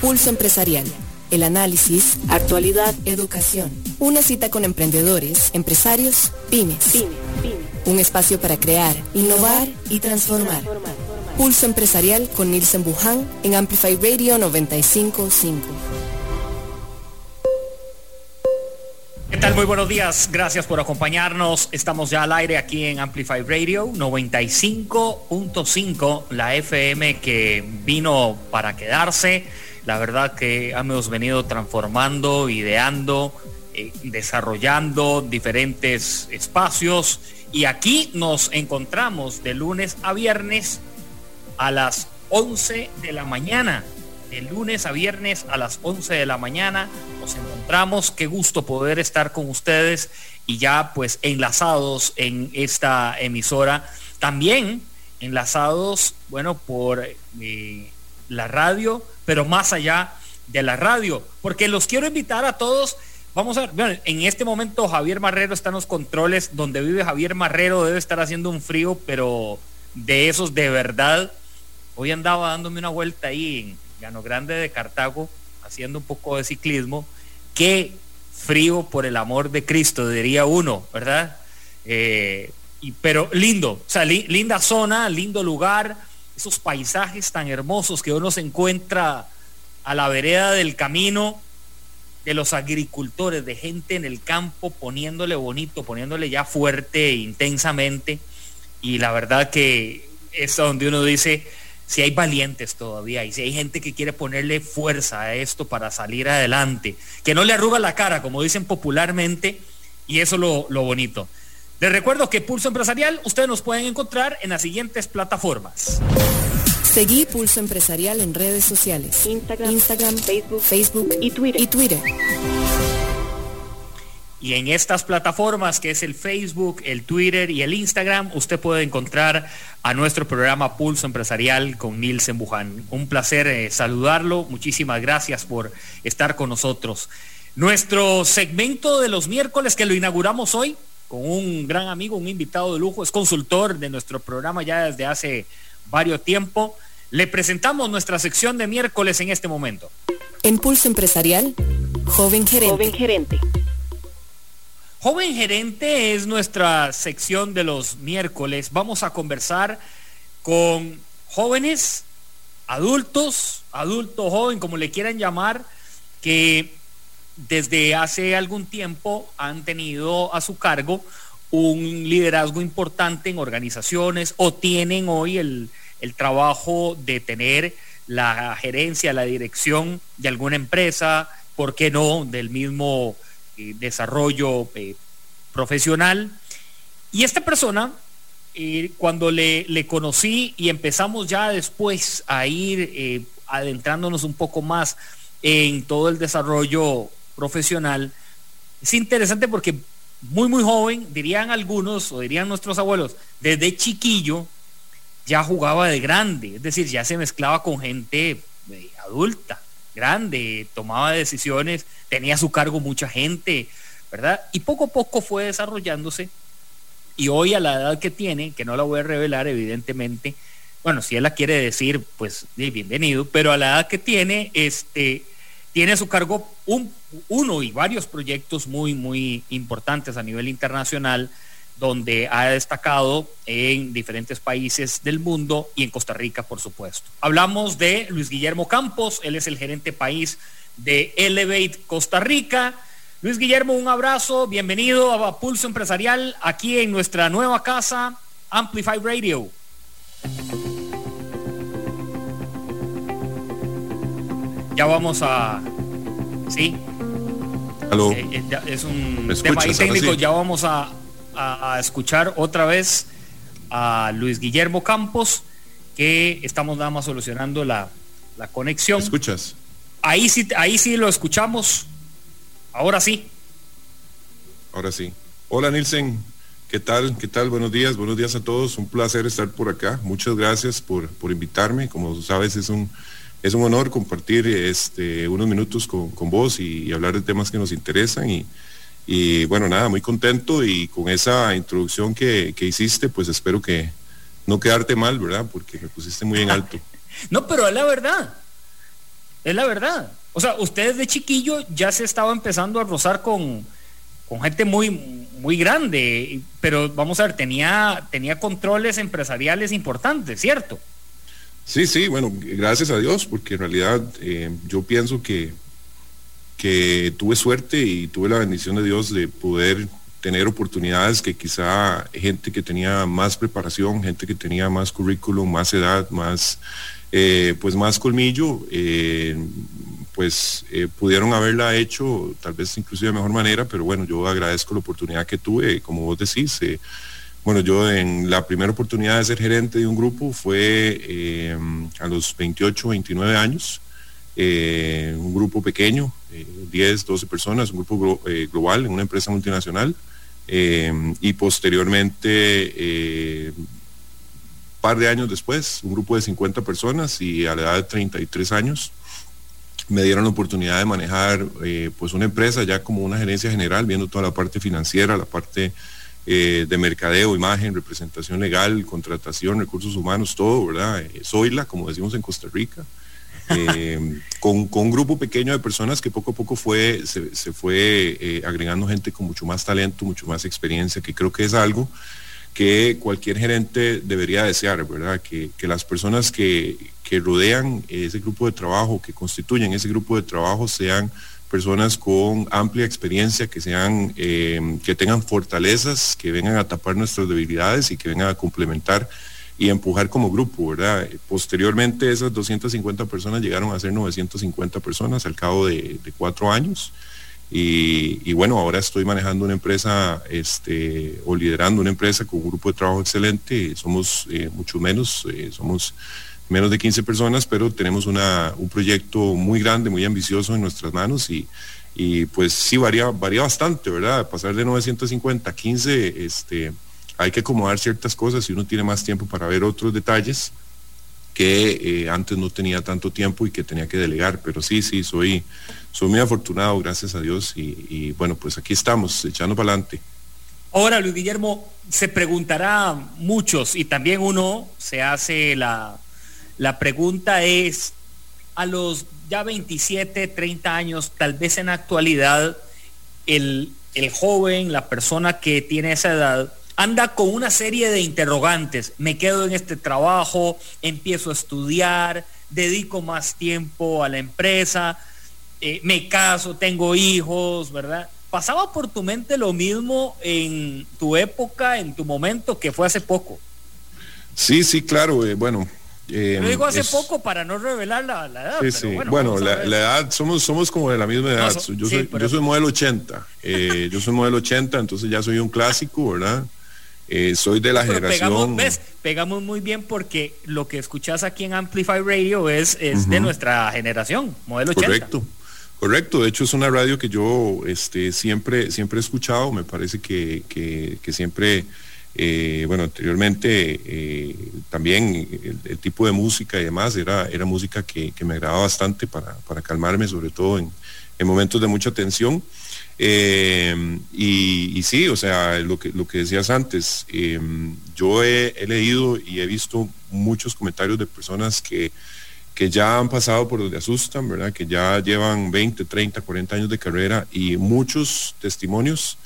Pulso Empresarial. El análisis, actualidad, educación. Una cita con emprendedores, empresarios, pymes. Un espacio para crear, innovar y transformar. Pulso Empresarial con Nielsen Buján en Amplify Radio 955. ¿Qué tal? Muy buenos días. Gracias por acompañarnos. Estamos ya al aire aquí en Amplify Radio 95.5, la FM que vino para quedarse. La verdad que hemos venido transformando, ideando, eh, desarrollando diferentes espacios y aquí nos encontramos de lunes a viernes a las 11 de la mañana de lunes a viernes a las 11 de la mañana. Nos encontramos, qué gusto poder estar con ustedes y ya pues enlazados en esta emisora. También enlazados, bueno, por eh, la radio, pero más allá de la radio, porque los quiero invitar a todos. Vamos a ver, en este momento Javier Marrero está en los controles, donde vive Javier Marrero debe estar haciendo un frío, pero de esos de verdad. Hoy andaba dándome una vuelta ahí en, Llano Grande de Cartago, haciendo un poco de ciclismo. Qué frío por el amor de Cristo, diría uno, ¿verdad? Eh, y, pero lindo, o sea, linda zona, lindo lugar, esos paisajes tan hermosos que uno se encuentra a la vereda del camino de los agricultores, de gente en el campo poniéndole bonito, poniéndole ya fuerte e intensamente. Y la verdad que es donde uno dice, si hay valientes todavía y si hay gente que quiere ponerle fuerza a esto para salir adelante, que no le arruga la cara, como dicen popularmente, y eso lo, lo bonito. Les recuerdo que Pulso Empresarial ustedes nos pueden encontrar en las siguientes plataformas. Seguí Pulso Empresarial en redes sociales. Instagram, Instagram Facebook, Facebook y Twitter. Y Twitter. Y en estas plataformas, que es el Facebook, el Twitter y el Instagram, usted puede encontrar a nuestro programa Pulso Empresarial con Nielsen Buján. Un placer eh, saludarlo. Muchísimas gracias por estar con nosotros. Nuestro segmento de los miércoles que lo inauguramos hoy con un gran amigo, un invitado de lujo, es consultor de nuestro programa ya desde hace varios tiempo. Le presentamos nuestra sección de miércoles en este momento. En Pulso Empresarial, joven gerente. Joven gerente. Joven Gerente es nuestra sección de los miércoles. Vamos a conversar con jóvenes, adultos, adulto joven, como le quieran llamar, que desde hace algún tiempo han tenido a su cargo un liderazgo importante en organizaciones o tienen hoy el, el trabajo de tener la gerencia, la dirección de alguna empresa, ¿por qué no? Del mismo eh, desarrollo eh, profesional. Y esta persona, eh, cuando le, le, conocí y empezamos ya después a ir adentrándonos un poco más en todo el desarrollo profesional, es interesante porque muy, muy joven, dirían algunos o dirían nuestros abuelos, desde chiquillo ya jugaba de grande, es decir, ya se mezclaba con gente adulta grande, tomaba decisiones, tenía a su cargo mucha gente, ¿verdad? Y poco a poco fue desarrollándose y hoy a la edad que tiene, que no la voy a revelar evidentemente, bueno, si él la quiere decir, pues bienvenido, pero a la edad que tiene, este, tiene a su cargo un, uno y varios proyectos muy, muy importantes a nivel internacional donde ha destacado en diferentes países del mundo y en Costa Rica, por supuesto. Hablamos de Luis Guillermo Campos, él es el gerente país de Elevate Costa Rica. Luis Guillermo, un abrazo, bienvenido a Pulso Empresarial aquí en nuestra nueva casa, Amplify Radio. Ya vamos a... Sí. Aló. Eh, es un tema técnico, ya vamos a, a, escuchar otra vez a Luis Guillermo Campos, que estamos nada más solucionando la, la conexión. escuchas? Ahí sí, ahí sí lo escuchamos. Ahora sí. Ahora sí. Hola Nilsen, ¿qué tal? ¿Qué tal? Buenos días, buenos días a todos. Un placer estar por acá. Muchas gracias por, por invitarme. Como sabes, es un, es un honor compartir este, unos minutos con, con vos y, hablar de temas que nos interesan. Y, y bueno, nada, muy contento y con esa introducción que, que hiciste, pues espero que no quedarte mal, ¿verdad? Porque me pusiste muy en alto. no, pero es la verdad. es la verdad. O sea, ustedes de chiquillo ya se estaba empezando a rozar con, con gente muy, muy grande, pero vamos a ver, tenía, tenía controles empresariales importantes, ¿cierto? Sí, sí, bueno, gracias a Dios, porque en realidad eh, yo pienso que, que tuve suerte y tuve la bendición de Dios de poder tener oportunidades que quizá gente que tenía más preparación, gente que tenía más currículum, más edad, más, eh, pues más colmillo, eh, pues pudieron haberla hecho tal vez inclusive de mejor manera, pero bueno, yo agradezco la oportunidad que tuve, como vos decís. Bueno, yo en la primera oportunidad de ser gerente de un grupo fue a los 28, 29 años. un grupo pequeño, 10, 12 personas, un grupo global en una empresa multinacional. Eh, y posteriormente, eh, par de años después, un grupo de 50 personas y a la edad de 33 años, me dieron la oportunidad de manejar eh, pues una empresa ya como una gerencia general, viendo toda la parte financiera, la parte de mercadeo, imagen, representación legal, contratación, recursos humanos, todo, ¿verdad? Soyla, como decimos en Costa Rica. Eh, con, un grupo pequeño de personas que poco a poco fue, se, fue eh, agregando gente con mucho más talento, mucho más experiencia, que creo que es algo que cualquier gerente debería desear, ¿verdad? Que, las personas que, rodean ese grupo de trabajo, que constituyen ese grupo de trabajo, sean personas con amplia experiencia, que sean, eh, que tengan fortalezas, que vengan a tapar nuestras debilidades y que vengan a complementar y empujar como grupo, ¿verdad? Posteriormente esas 250 personas llegaron a ser 950 personas al cabo de, cuatro años. Y, bueno, ahora estoy manejando una empresa este, o liderando una empresa con un grupo de trabajo excelente. Somos eh, mucho menos, eh, somos menos de 15 personas, pero tenemos una, un proyecto muy grande, muy ambicioso en nuestras manos y, y pues sí varía, varía bastante, ¿verdad? Pasar de 950 a 15, este, hay que acomodar ciertas cosas y uno tiene más tiempo para ver otros detalles que eh, antes no tenía tanto tiempo y que tenía que delegar, pero sí, sí, soy, soy muy afortunado, gracias a Dios, y, bueno, pues aquí estamos, echando para adelante. Ahora, Luis Guillermo, se preguntará muchos y también uno se hace la, la pregunta es, a los ya 27, 30 años, tal vez en actualidad, el, el joven, la persona que tiene esa edad, anda con una serie de interrogantes. Me quedo en este trabajo, empiezo a estudiar, dedico más tiempo a la empresa, eh, me caso, tengo hijos, ¿verdad? ¿Pasaba por tu mente lo mismo en tu época, en tu momento, que fue hace poco? Sí, sí, claro. Eh, bueno, eh, Lo digo hace poco para no revelar la, edad. Sí, sí. Bueno, la, edad, somos, somos como de la misma edad. yo, soy, yo soy modelo 80. yo soy modelo 80, entonces ya soy un clásico, ¿verdad? Eh, soy de la generación. Pegamos, ¿ves? pegamos muy bien porque lo que escuchas aquí en Amplify Radio es, es de nuestra generación, modelo 80. Correcto. Correcto, de hecho es una radio que yo este, siempre, siempre he escuchado, me parece que, que, siempre, eh, bueno, anteriormente eh, también el, tipo de música y demás era, era música que, me agradaba bastante para, para calmarme, sobre todo en, en momentos de mucha tensión. Eh, y, sí, o sea, lo que, lo que decías antes, yo he, leído y he visto muchos comentarios de personas que, que ya han pasado por donde asustan, ¿verdad? Que ya llevan 20, 30, 40 años de carrera y muchos testimonios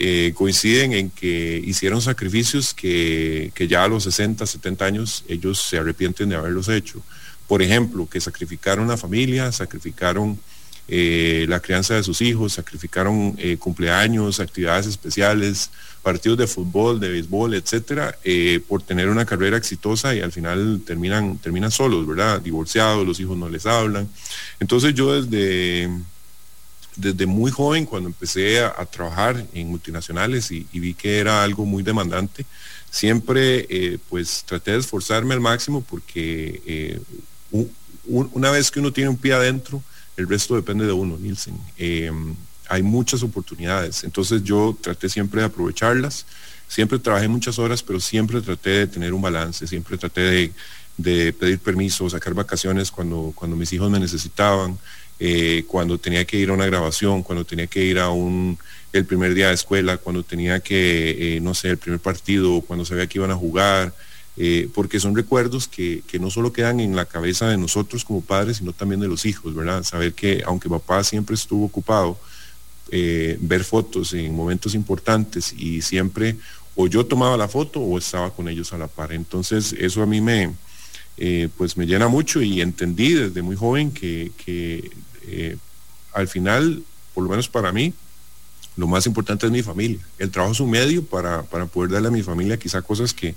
eh, coinciden en que hicieron sacrificios que, que ya a los 60, 70 años ellos se arrepienten de haberlos hecho. Por ejemplo, que sacrificaron la familia, sacrificaron eh, la crianza de sus hijos, sacrificaron eh, cumpleaños, actividades especiales, partidos de fútbol, de béisbol, etcétera, por tener una carrera exitosa y al final terminan, terminan solos, ¿verdad? Divorciados, los hijos no les hablan. Entonces yo desde, desde muy joven, cuando empecé a, trabajar en multinacionales y, vi que era algo muy demandante, siempre pues traté de esforzarme al máximo porque una vez que uno tiene un pie adentro, el resto depende de uno, Nielsen. Eh, hay muchas oportunidades, entonces yo traté siempre de aprovecharlas, siempre trabajé muchas horas, pero siempre traté de tener un balance, siempre traté de, pedir permiso, sacar vacaciones cuando, cuando mis hijos me necesitaban, eh, cuando tenía que ir a una grabación, cuando tenía que ir a un el primer día de escuela, cuando tenía que, eh, no sé, el primer partido, cuando sabía que iban a jugar, eh, porque son recuerdos que, no solo quedan en la cabeza de nosotros como padres, sino también de los hijos, ¿verdad? Saber que aunque papá siempre estuvo ocupado, ver fotos en momentos importantes y siempre o yo tomaba la foto o estaba con ellos a la par. Entonces eso a mí me, pues me llena mucho y entendí desde muy joven que, al final, por lo menos para mí, lo más importante es mi familia. El trabajo es un medio para, para poder darle a mi familia quizá cosas que,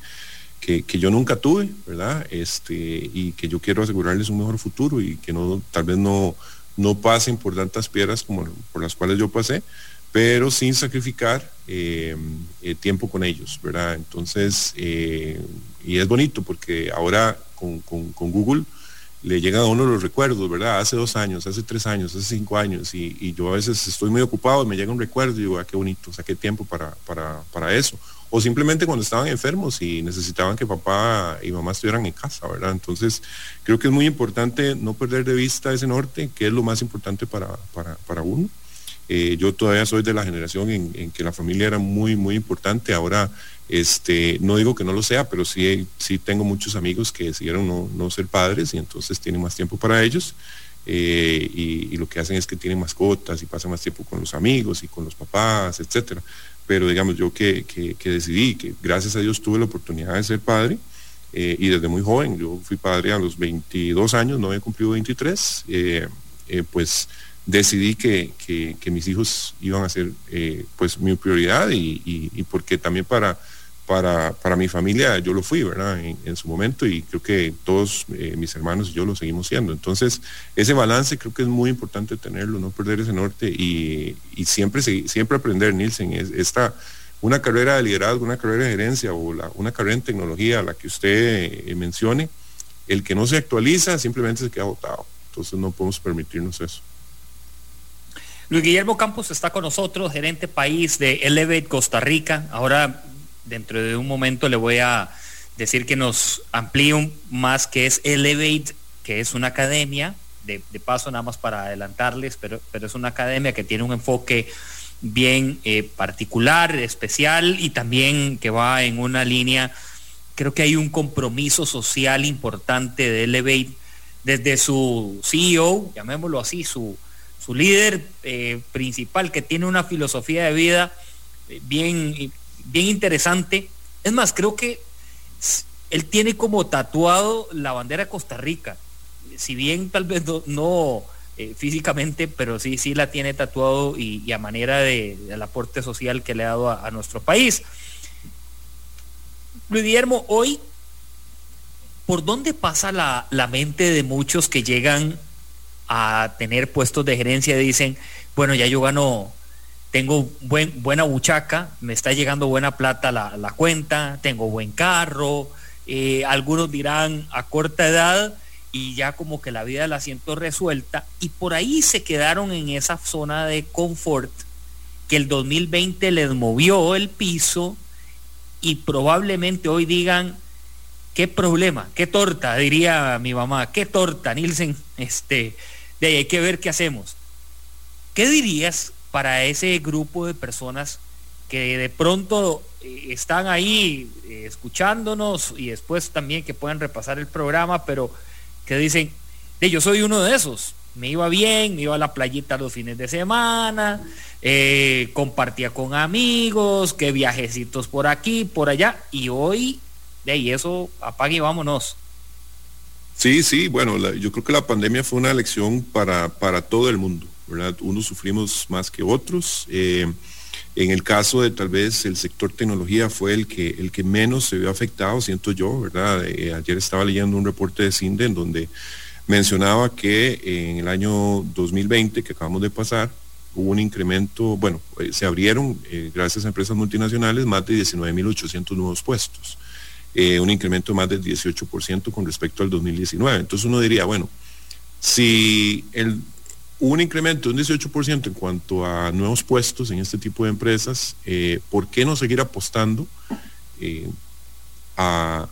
que, yo nunca tuve, ¿verdad? Este, y que yo quiero asegurarles un mejor futuro y que no, tal vez no, no pasen por tantas piedras como por las cuales yo pasé, pero sin sacrificar eh, eh, tiempo con ellos, ¿verdad? Entonces, eh, y es bonito porque ahora con, con, Google le llegan a uno los recuerdos, ¿verdad? Hace dos años, hace tres años, hace cinco años, y, yo a veces estoy muy ocupado, me llega un recuerdo y digo, ah, qué bonito, saqué tiempo para, para, para eso o simplemente cuando estaban enfermos y necesitaban que papá y mamá estuvieran en casa, ¿verdad? Entonces, creo que es muy importante no perder de vista ese norte, que es lo más importante para, para, uno. Eh, yo todavía soy de la generación en, que la familia era muy, muy importante. Ahora, este, no digo que no lo sea, pero sí, sí tengo muchos amigos que decidieron no, no ser padres y entonces tienen más tiempo para ellos. Eh, y, lo que hacen es que tienen mascotas y pasan más tiempo con los amigos y con los papás, etcétera pero digamos yo que, decidí, que gracias a Dios tuve la oportunidad de ser padre eh, y desde muy joven, yo fui padre a los 22 años, no había cumplido 23, eh, pues decidí que, mis hijos iban a ser pues mi prioridad y, y porque también para para, mi familia yo lo fui, ¿verdad? En, su momento y creo que todos eh, mis hermanos y yo lo seguimos siendo. Entonces, ese balance creo que es muy importante tenerlo, no perder ese norte y, siempre, siempre aprender, Nielsen, es, esta, una carrera de liderazgo, una carrera de gerencia o una carrera en tecnología, la que usted eh, mencione, el que no se actualiza simplemente se queda agotado. Entonces no podemos permitirnos eso. Luis Guillermo Campos está con nosotros, gerente país de Elevate Costa Rica. Ahora dentro de un momento le voy a decir que nos amplíe más que es Elevate, que es una academia, de, paso nada más para adelantarles, pero, pero es una academia que tiene un enfoque bien eh, particular, especial y también que va en una línea, creo que hay un compromiso social importante de Elevate desde su CEO, llamémoslo así, su, su líder eh, principal que tiene una filosofía de vida eh, bien bien interesante. Es más, creo que él tiene como tatuado la bandera de Costa Rica. Si bien tal vez no, eh, físicamente, pero sí, sí la tiene tatuado y, a manera de, del aporte social que le ha dado a, nuestro país. Luis Guillermo, hoy, ¿por dónde pasa la, la mente de muchos que llegan a tener puestos de gerencia y dicen, bueno, ya yo gano tengo buen, buena buchaca, me está llegando buena plata la, la cuenta, tengo buen carro, eh, algunos dirán a corta edad y ya como que la vida la siento resuelta y por ahí se quedaron en esa zona de confort que el 2020 les movió el piso y probablemente hoy digan, qué problema, qué torta, diría mi mamá, qué torta, Nielsen, este, de ahí hay que ver qué hacemos. ¿Qué dirías para ese grupo de personas que de pronto eh, están ahí eh, escuchándonos y después también que puedan repasar el programa, pero que dicen, yo soy uno de esos, me iba bien, me iba a la playita los fines de semana, eh, compartía con amigos, que viajecitos por aquí, por allá, y hoy, de ahí eso, apague y vámonos. Sí, sí, bueno, yo creo que la pandemia fue una lección para, para todo el mundo. Unos sufrimos más que otros. Eh, en el caso de tal vez el sector tecnología fue el que, el que menos se vio afectado, siento yo, ¿verdad? Eh, ayer estaba leyendo un reporte de CINDE en donde mencionaba que en el año 2020 que acabamos de pasar, hubo un incremento, bueno, eh, se abrieron, gracias a empresas multinacionales, más de 19.800 nuevos puestos, un incremento de más del 18% con respecto al 2019. Entonces uno diría, bueno, si el un incremento de un 18% en cuanto a nuevos puestos en este tipo de empresas, eh, ¿por qué no seguir apostando eh, a,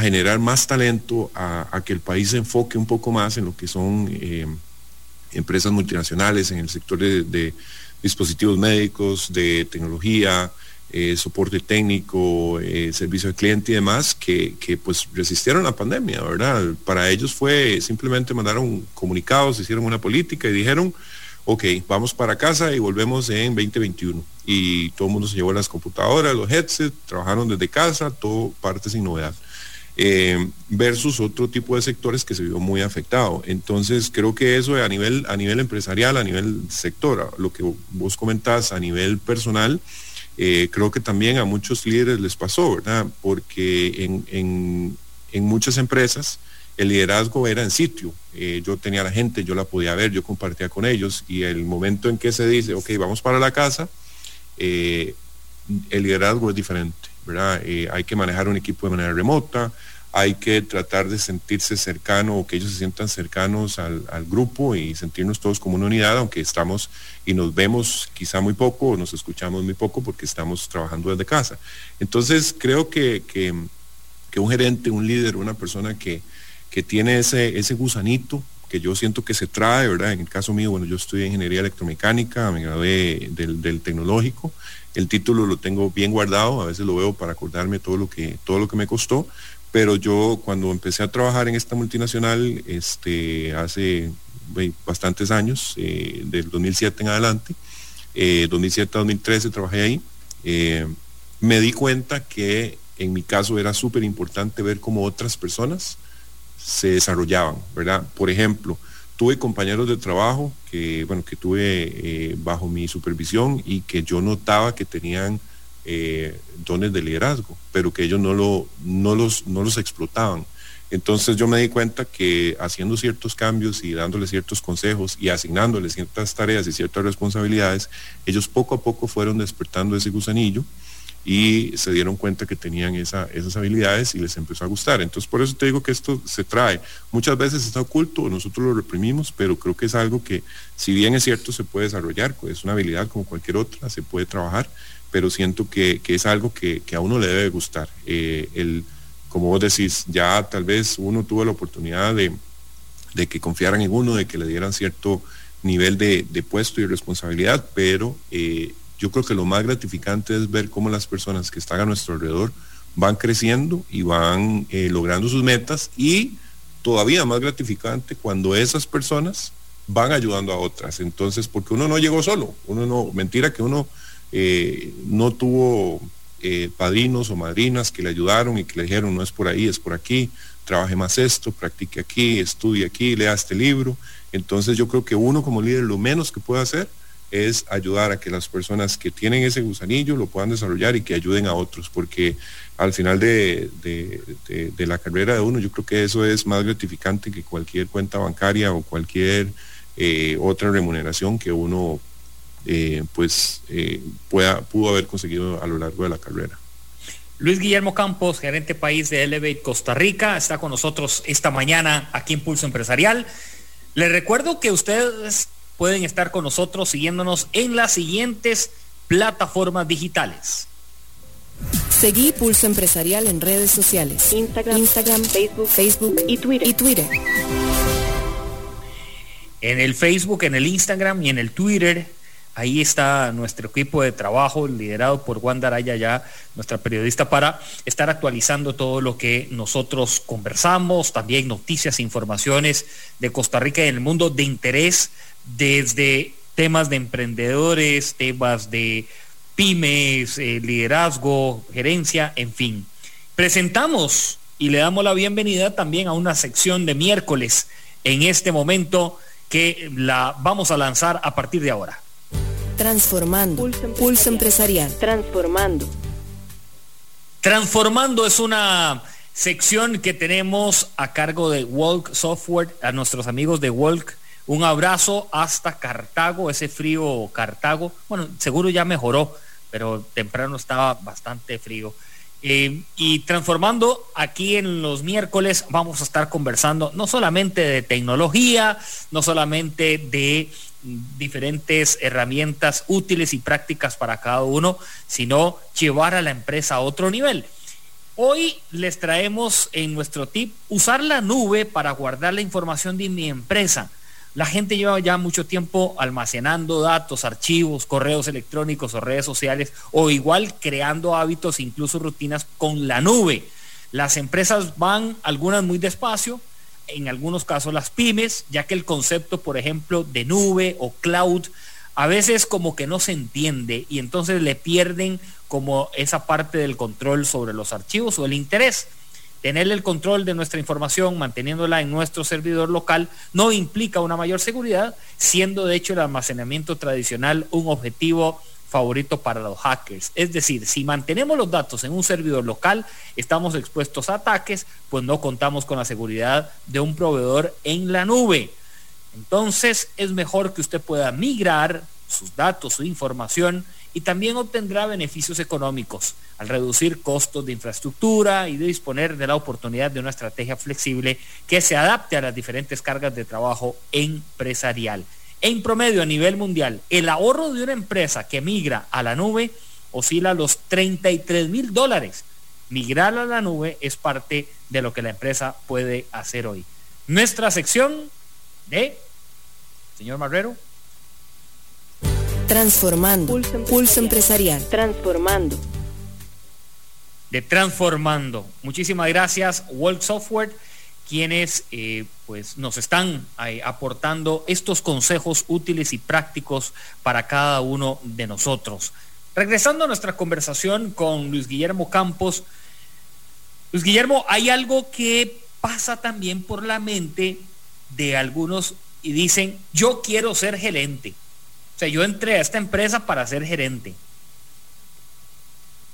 generar más talento, a, que el país se enfoque un poco más en lo que son eh, empresas multinacionales, en el sector de, dispositivos médicos, de tecnología, eh, soporte técnico, eh, servicio al cliente y demás, que, que, pues resistieron la pandemia, ¿verdad? Para ellos fue simplemente mandaron comunicados, hicieron una política y dijeron, ok, vamos para casa y volvemos en 2021. Y todo el mundo se llevó las computadoras, los headsets, trabajaron desde casa, todo parte sin novedad. Eh, versus otro tipo de sectores que se vio muy afectado. Entonces, creo que eso a nivel, a nivel empresarial, a nivel sector, lo que vos comentás a nivel personal, eh, creo que también a muchos líderes les pasó, ¿verdad? Porque en, en muchas empresas, el liderazgo era en sitio. Eh, yo tenía la gente, yo la podía ver, yo compartía con ellos y el momento en que se dice, ok, vamos para la casa, eh, el liderazgo es diferente, ¿verdad? Hay que manejar un equipo de manera remota, hay que tratar de sentirse cercano o que ellos se sientan cercanos al, grupo y sentirnos todos como una unidad, aunque estamos y nos vemos quizá muy poco o nos escuchamos muy poco porque estamos trabajando desde casa. Entonces creo que, que un gerente, un líder, una persona que, que tiene ese, ese gusanito que yo siento que se trae, ¿verdad? En el caso mío, bueno, yo estudié ingeniería electromecánica, me gradué del, tecnológico, el título lo tengo bien guardado, a veces lo veo para acordarme todo lo que, todo lo que me costó, pero yo cuando empecé a trabajar en esta multinacional, este, hace bastantes años, eh, del 2007 en adelante, 2007 a 2013 trabajé ahí, eh, me di cuenta que en mi caso era súper importante ver cómo otras personas se desarrollaban, ¿verdad? Por ejemplo, tuve compañeros de trabajo que, bueno, que tuve eh, bajo mi supervisión y que yo notaba que tenían eh, dones de liderazgo, pero que ellos no, lo, no, los, no los explotaban. Entonces yo me di cuenta que haciendo ciertos cambios y dándoles ciertos consejos y asignándoles ciertas tareas y ciertas responsabilidades, ellos poco a poco fueron despertando ese gusanillo y se dieron cuenta que tenían esa, esas habilidades y les empezó a gustar. Entonces, por eso te digo que esto se trae. Muchas veces está oculto, nosotros lo reprimimos, pero creo que es algo que, si bien es cierto, se puede desarrollar, pues es una habilidad como cualquier otra, se puede trabajar, pero siento que, que es algo que, que, a uno le debe gustar. Eh, el, como vos decís, ya tal vez uno tuvo la oportunidad de, de que confiaran en uno, de que le dieran cierto nivel de, de puesto y responsabilidad, pero eh, yo creo que lo más gratificante es ver cómo las personas que están a nuestro alrededor van creciendo y van eh, logrando sus metas y todavía más gratificante cuando esas personas van ayudando a otras. Entonces, porque uno no llegó solo, uno no, mentira que uno eh, no tuvo eh, padrinos o madrinas que le ayudaron y que le dijeron, no es por ahí, es por aquí, trabaje más esto, practique aquí, estudie aquí, lea este libro. Entonces yo creo que uno como líder lo menos que puede hacer es ayudar a que las personas que tienen ese gusanillo lo puedan desarrollar y que ayuden a otros, porque al final de, la carrera de uno yo creo que eso es más gratificante que cualquier cuenta bancaria o cualquier eh, otra remuneración que uno eh, pues eh, pueda, pudo haber conseguido a lo largo de la carrera. Luis Guillermo Campos, gerente país de Elevate Costa Rica, está con nosotros esta mañana aquí en Pulso Empresarial. Le recuerdo que ustedes pueden estar con nosotros siguiéndonos en las siguientes plataformas digitales. Seguí Pulso Empresarial en redes sociales. Instagram, Instagram Facebook, Facebook y Twitter. y Twitter. En el Facebook, en el Instagram y en el Twitter Ahí está nuestro equipo de trabajo liderado por Wanda Araya, ya nuestra periodista, para estar actualizando todo lo que nosotros conversamos, también noticias, informaciones de Costa Rica y el mundo de interés, desde temas de emprendedores, temas de pymes, eh, liderazgo, gerencia, en fin. Presentamos y le damos la bienvenida también a una sección de miércoles en este momento que la vamos a lanzar a partir de ahora. Transformando. Pulso empresarial. Transformando. Transformando es una sección que tenemos a cargo de Walk Software, a nuestros amigos de Walk. Un abrazo hasta Cartago, ese frío Cartago. Bueno, seguro ya mejoró, pero temprano estaba bastante frío. Eh, y transformando aquí en los miércoles vamos a estar conversando no solamente de tecnología, no solamente de diferentes herramientas útiles y prácticas para cada uno, sino llevar a la empresa a otro nivel. Hoy les traemos en nuestro tip usar la nube para guardar la información de mi empresa. La gente lleva ya mucho tiempo almacenando datos, archivos, correos electrónicos o redes sociales o igual creando hábitos, incluso rutinas con la nube. Las empresas van algunas muy despacio, en algunos casos las pymes, ya que el concepto, por ejemplo, de nube o cloud, a veces como que no se entiende y entonces le pierden como esa parte del control sobre los archivos o el interés. Tener el control de nuestra información, manteniéndola en nuestro servidor local, no implica una mayor seguridad, siendo de hecho el almacenamiento tradicional un objetivo favorito para los hackers. Es decir, si mantenemos los datos en un servidor local, estamos expuestos a ataques, pues no contamos con la seguridad de un proveedor en la nube. Entonces es mejor que usted pueda migrar sus datos, su información y también obtendrá beneficios económicos al reducir costos de infraestructura y de disponer de la oportunidad de una estrategia flexible que se adapte a las diferentes cargas de trabajo empresarial. En promedio, a nivel mundial, el ahorro de una empresa que migra a la nube oscila los 33 mil dólares. Migrar a la nube es parte de lo que la empresa puede hacer hoy. Nuestra sección de, señor Marrero. Transformando. Pulso empresarial. Transformando. De Transformando. Muchísimas gracias, World Software, quienes eh, pues nos están eh, aportando estos consejos útiles y prácticos para cada uno de nosotros. Regresando a nuestra conversación con Luis Guillermo Campos. Luis Guillermo, hay algo que pasa también por la mente de algunos y dicen, yo quiero ser gerente o sea, yo entré a esta empresa para ser gerente.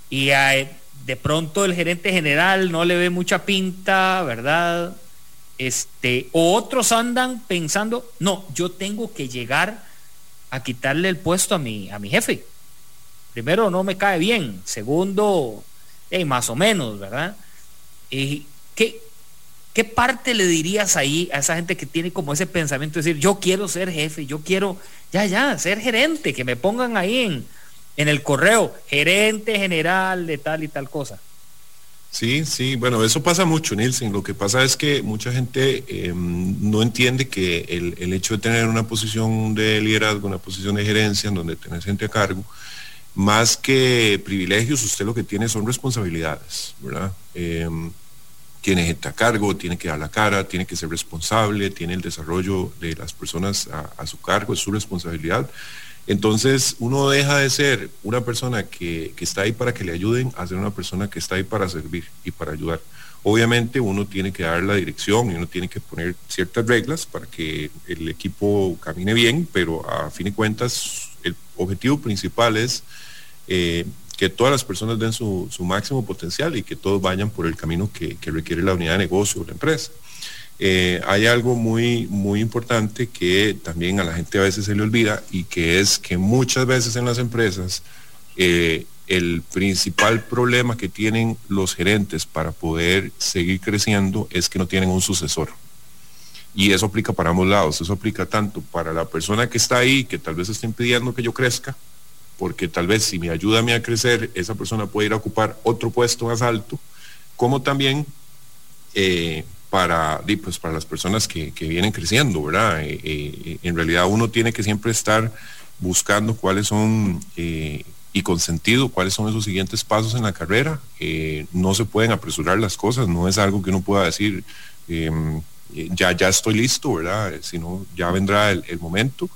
Y de pronto el gerente general no le ve mucha pinta, ¿verdad? Este, o otros andan pensando, no, yo tengo que llegar a quitarle el puesto a mi, a mi jefe. Primero, no me cae bien. Segundo, más o menos, ¿verdad? Y, ¿qué, ¿Qué parte le dirías ahí a esa gente que tiene como ese pensamiento de decir, yo quiero ser jefe, yo quiero, ya, ya, ser gerente, que me pongan ahí en, en el correo, gerente general de tal y tal cosa? Sí, sí, bueno, eso pasa mucho, Nielsen. Lo que pasa es que mucha gente em, no entiende que el, el, hecho de tener una posición de liderazgo, una posición de gerencia, en donde tenés gente a cargo, más que privilegios, usted lo que tiene son responsabilidades, ¿verdad? Em, tiene gente a cargo, tiene que dar la cara, tiene que ser responsable, tiene el desarrollo de las personas a, su cargo, es su responsabilidad. Entonces uno deja de ser una persona que, está ahí para que le ayuden a ser una persona que está ahí para servir y para ayudar. Obviamente uno tiene que dar la dirección y uno tiene que poner ciertas reglas para que el equipo camine bien, pero a fin de cuentas el objetivo principal es eh, que todas las personas den su, máximo potencial y que todos vayan por el camino que, requiere la unidad de negocio o la empresa. Eh, hay algo muy, muy importante que también a la gente a veces se le olvida y que es que muchas veces en las empresas eh, el principal problema que tienen los gerentes para poder seguir creciendo es que no tienen un sucesor. Y eso aplica para ambos lados, eso aplica tanto para la persona que está ahí, que tal vez está impidiendo que yo crezca, porque tal vez si me ayuda a mí a crecer, esa persona puede ir a ocupar otro puesto más alto, como también eh, para, pues, para las personas que, vienen creciendo, ¿verdad? Eh, eh, en realidad uno tiene que siempre estar buscando cuáles son y con sentido cuáles son esos siguientes pasos en la carrera. no se pueden apresurar las cosas, no es algo que uno pueda decir, em, ya, ya estoy listo, ¿verdad? Sino ya vendrá el, el momento.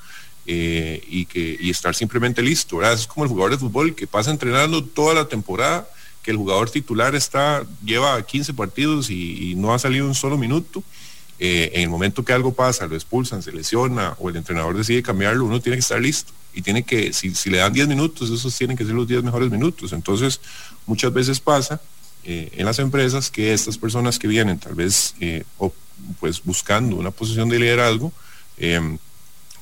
Eh, y, que, y estar simplemente listo. Es como el jugador de fútbol que pasa entrenando toda la temporada, que el jugador titular está, lleva 15 partidos y, no ha salido un solo minuto. Eh, en el momento que algo pasa, lo expulsan, se lesiona o el entrenador decide cambiarlo, uno tiene que estar listo y tiene que, si, si le dan 10 minutos, esos tienen que ser los 10 mejores minutos. Entonces, muchas veces pasa eh, en las empresas que estas personas que vienen tal vez o, pues buscando una posición de liderazgo,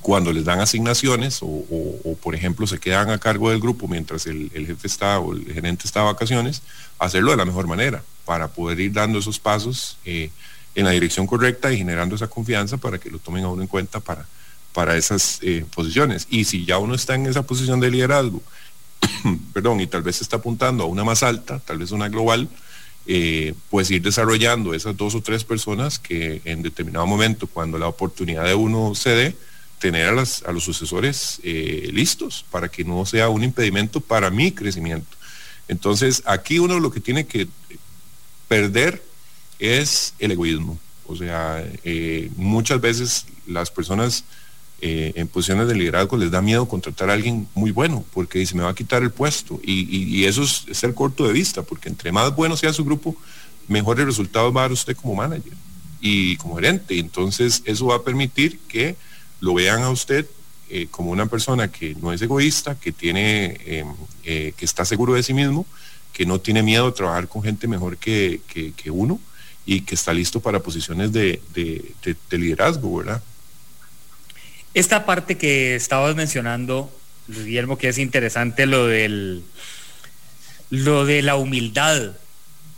cuando les dan asignaciones o, por ejemplo se quedan a cargo del grupo mientras el, jefe está o el gerente está de vacaciones, hacerlo de la mejor manera para poder ir dando esos pasos eh, en la dirección correcta y generando esa confianza para que lo tomen a uno en cuenta para, para esas eh, posiciones. Y si ya uno está en esa posición de liderazgo, perdón, y tal vez está apuntando a una más alta, tal vez una global, eh, pues ir desarrollando esas dos o tres personas que en determinado momento, cuando la oportunidad de uno se dé, tener a, los sucesores eh, listos para que no sea un impedimento para mi crecimiento. Entonces, aquí uno lo que tiene que perder es el egoísmo. O sea, eh, muchas veces las personas eh, en posiciones de liderazgo les da miedo contratar a alguien muy bueno porque dice me va a quitar el puesto y, eso es, el corto de vista porque entre más bueno sea su grupo mejores resultados va a dar usted como manager y como gerente entonces eso va a permitir que lo vean a usted eh, como una persona que no es egoísta que tiene em, que está seguro de sí mismo que no tiene miedo de trabajar con gente mejor que, uno y que está listo para posiciones de, de liderazgo verdad esta parte que estabas mencionando, Guillermo, que es interesante lo del lo de la humildad.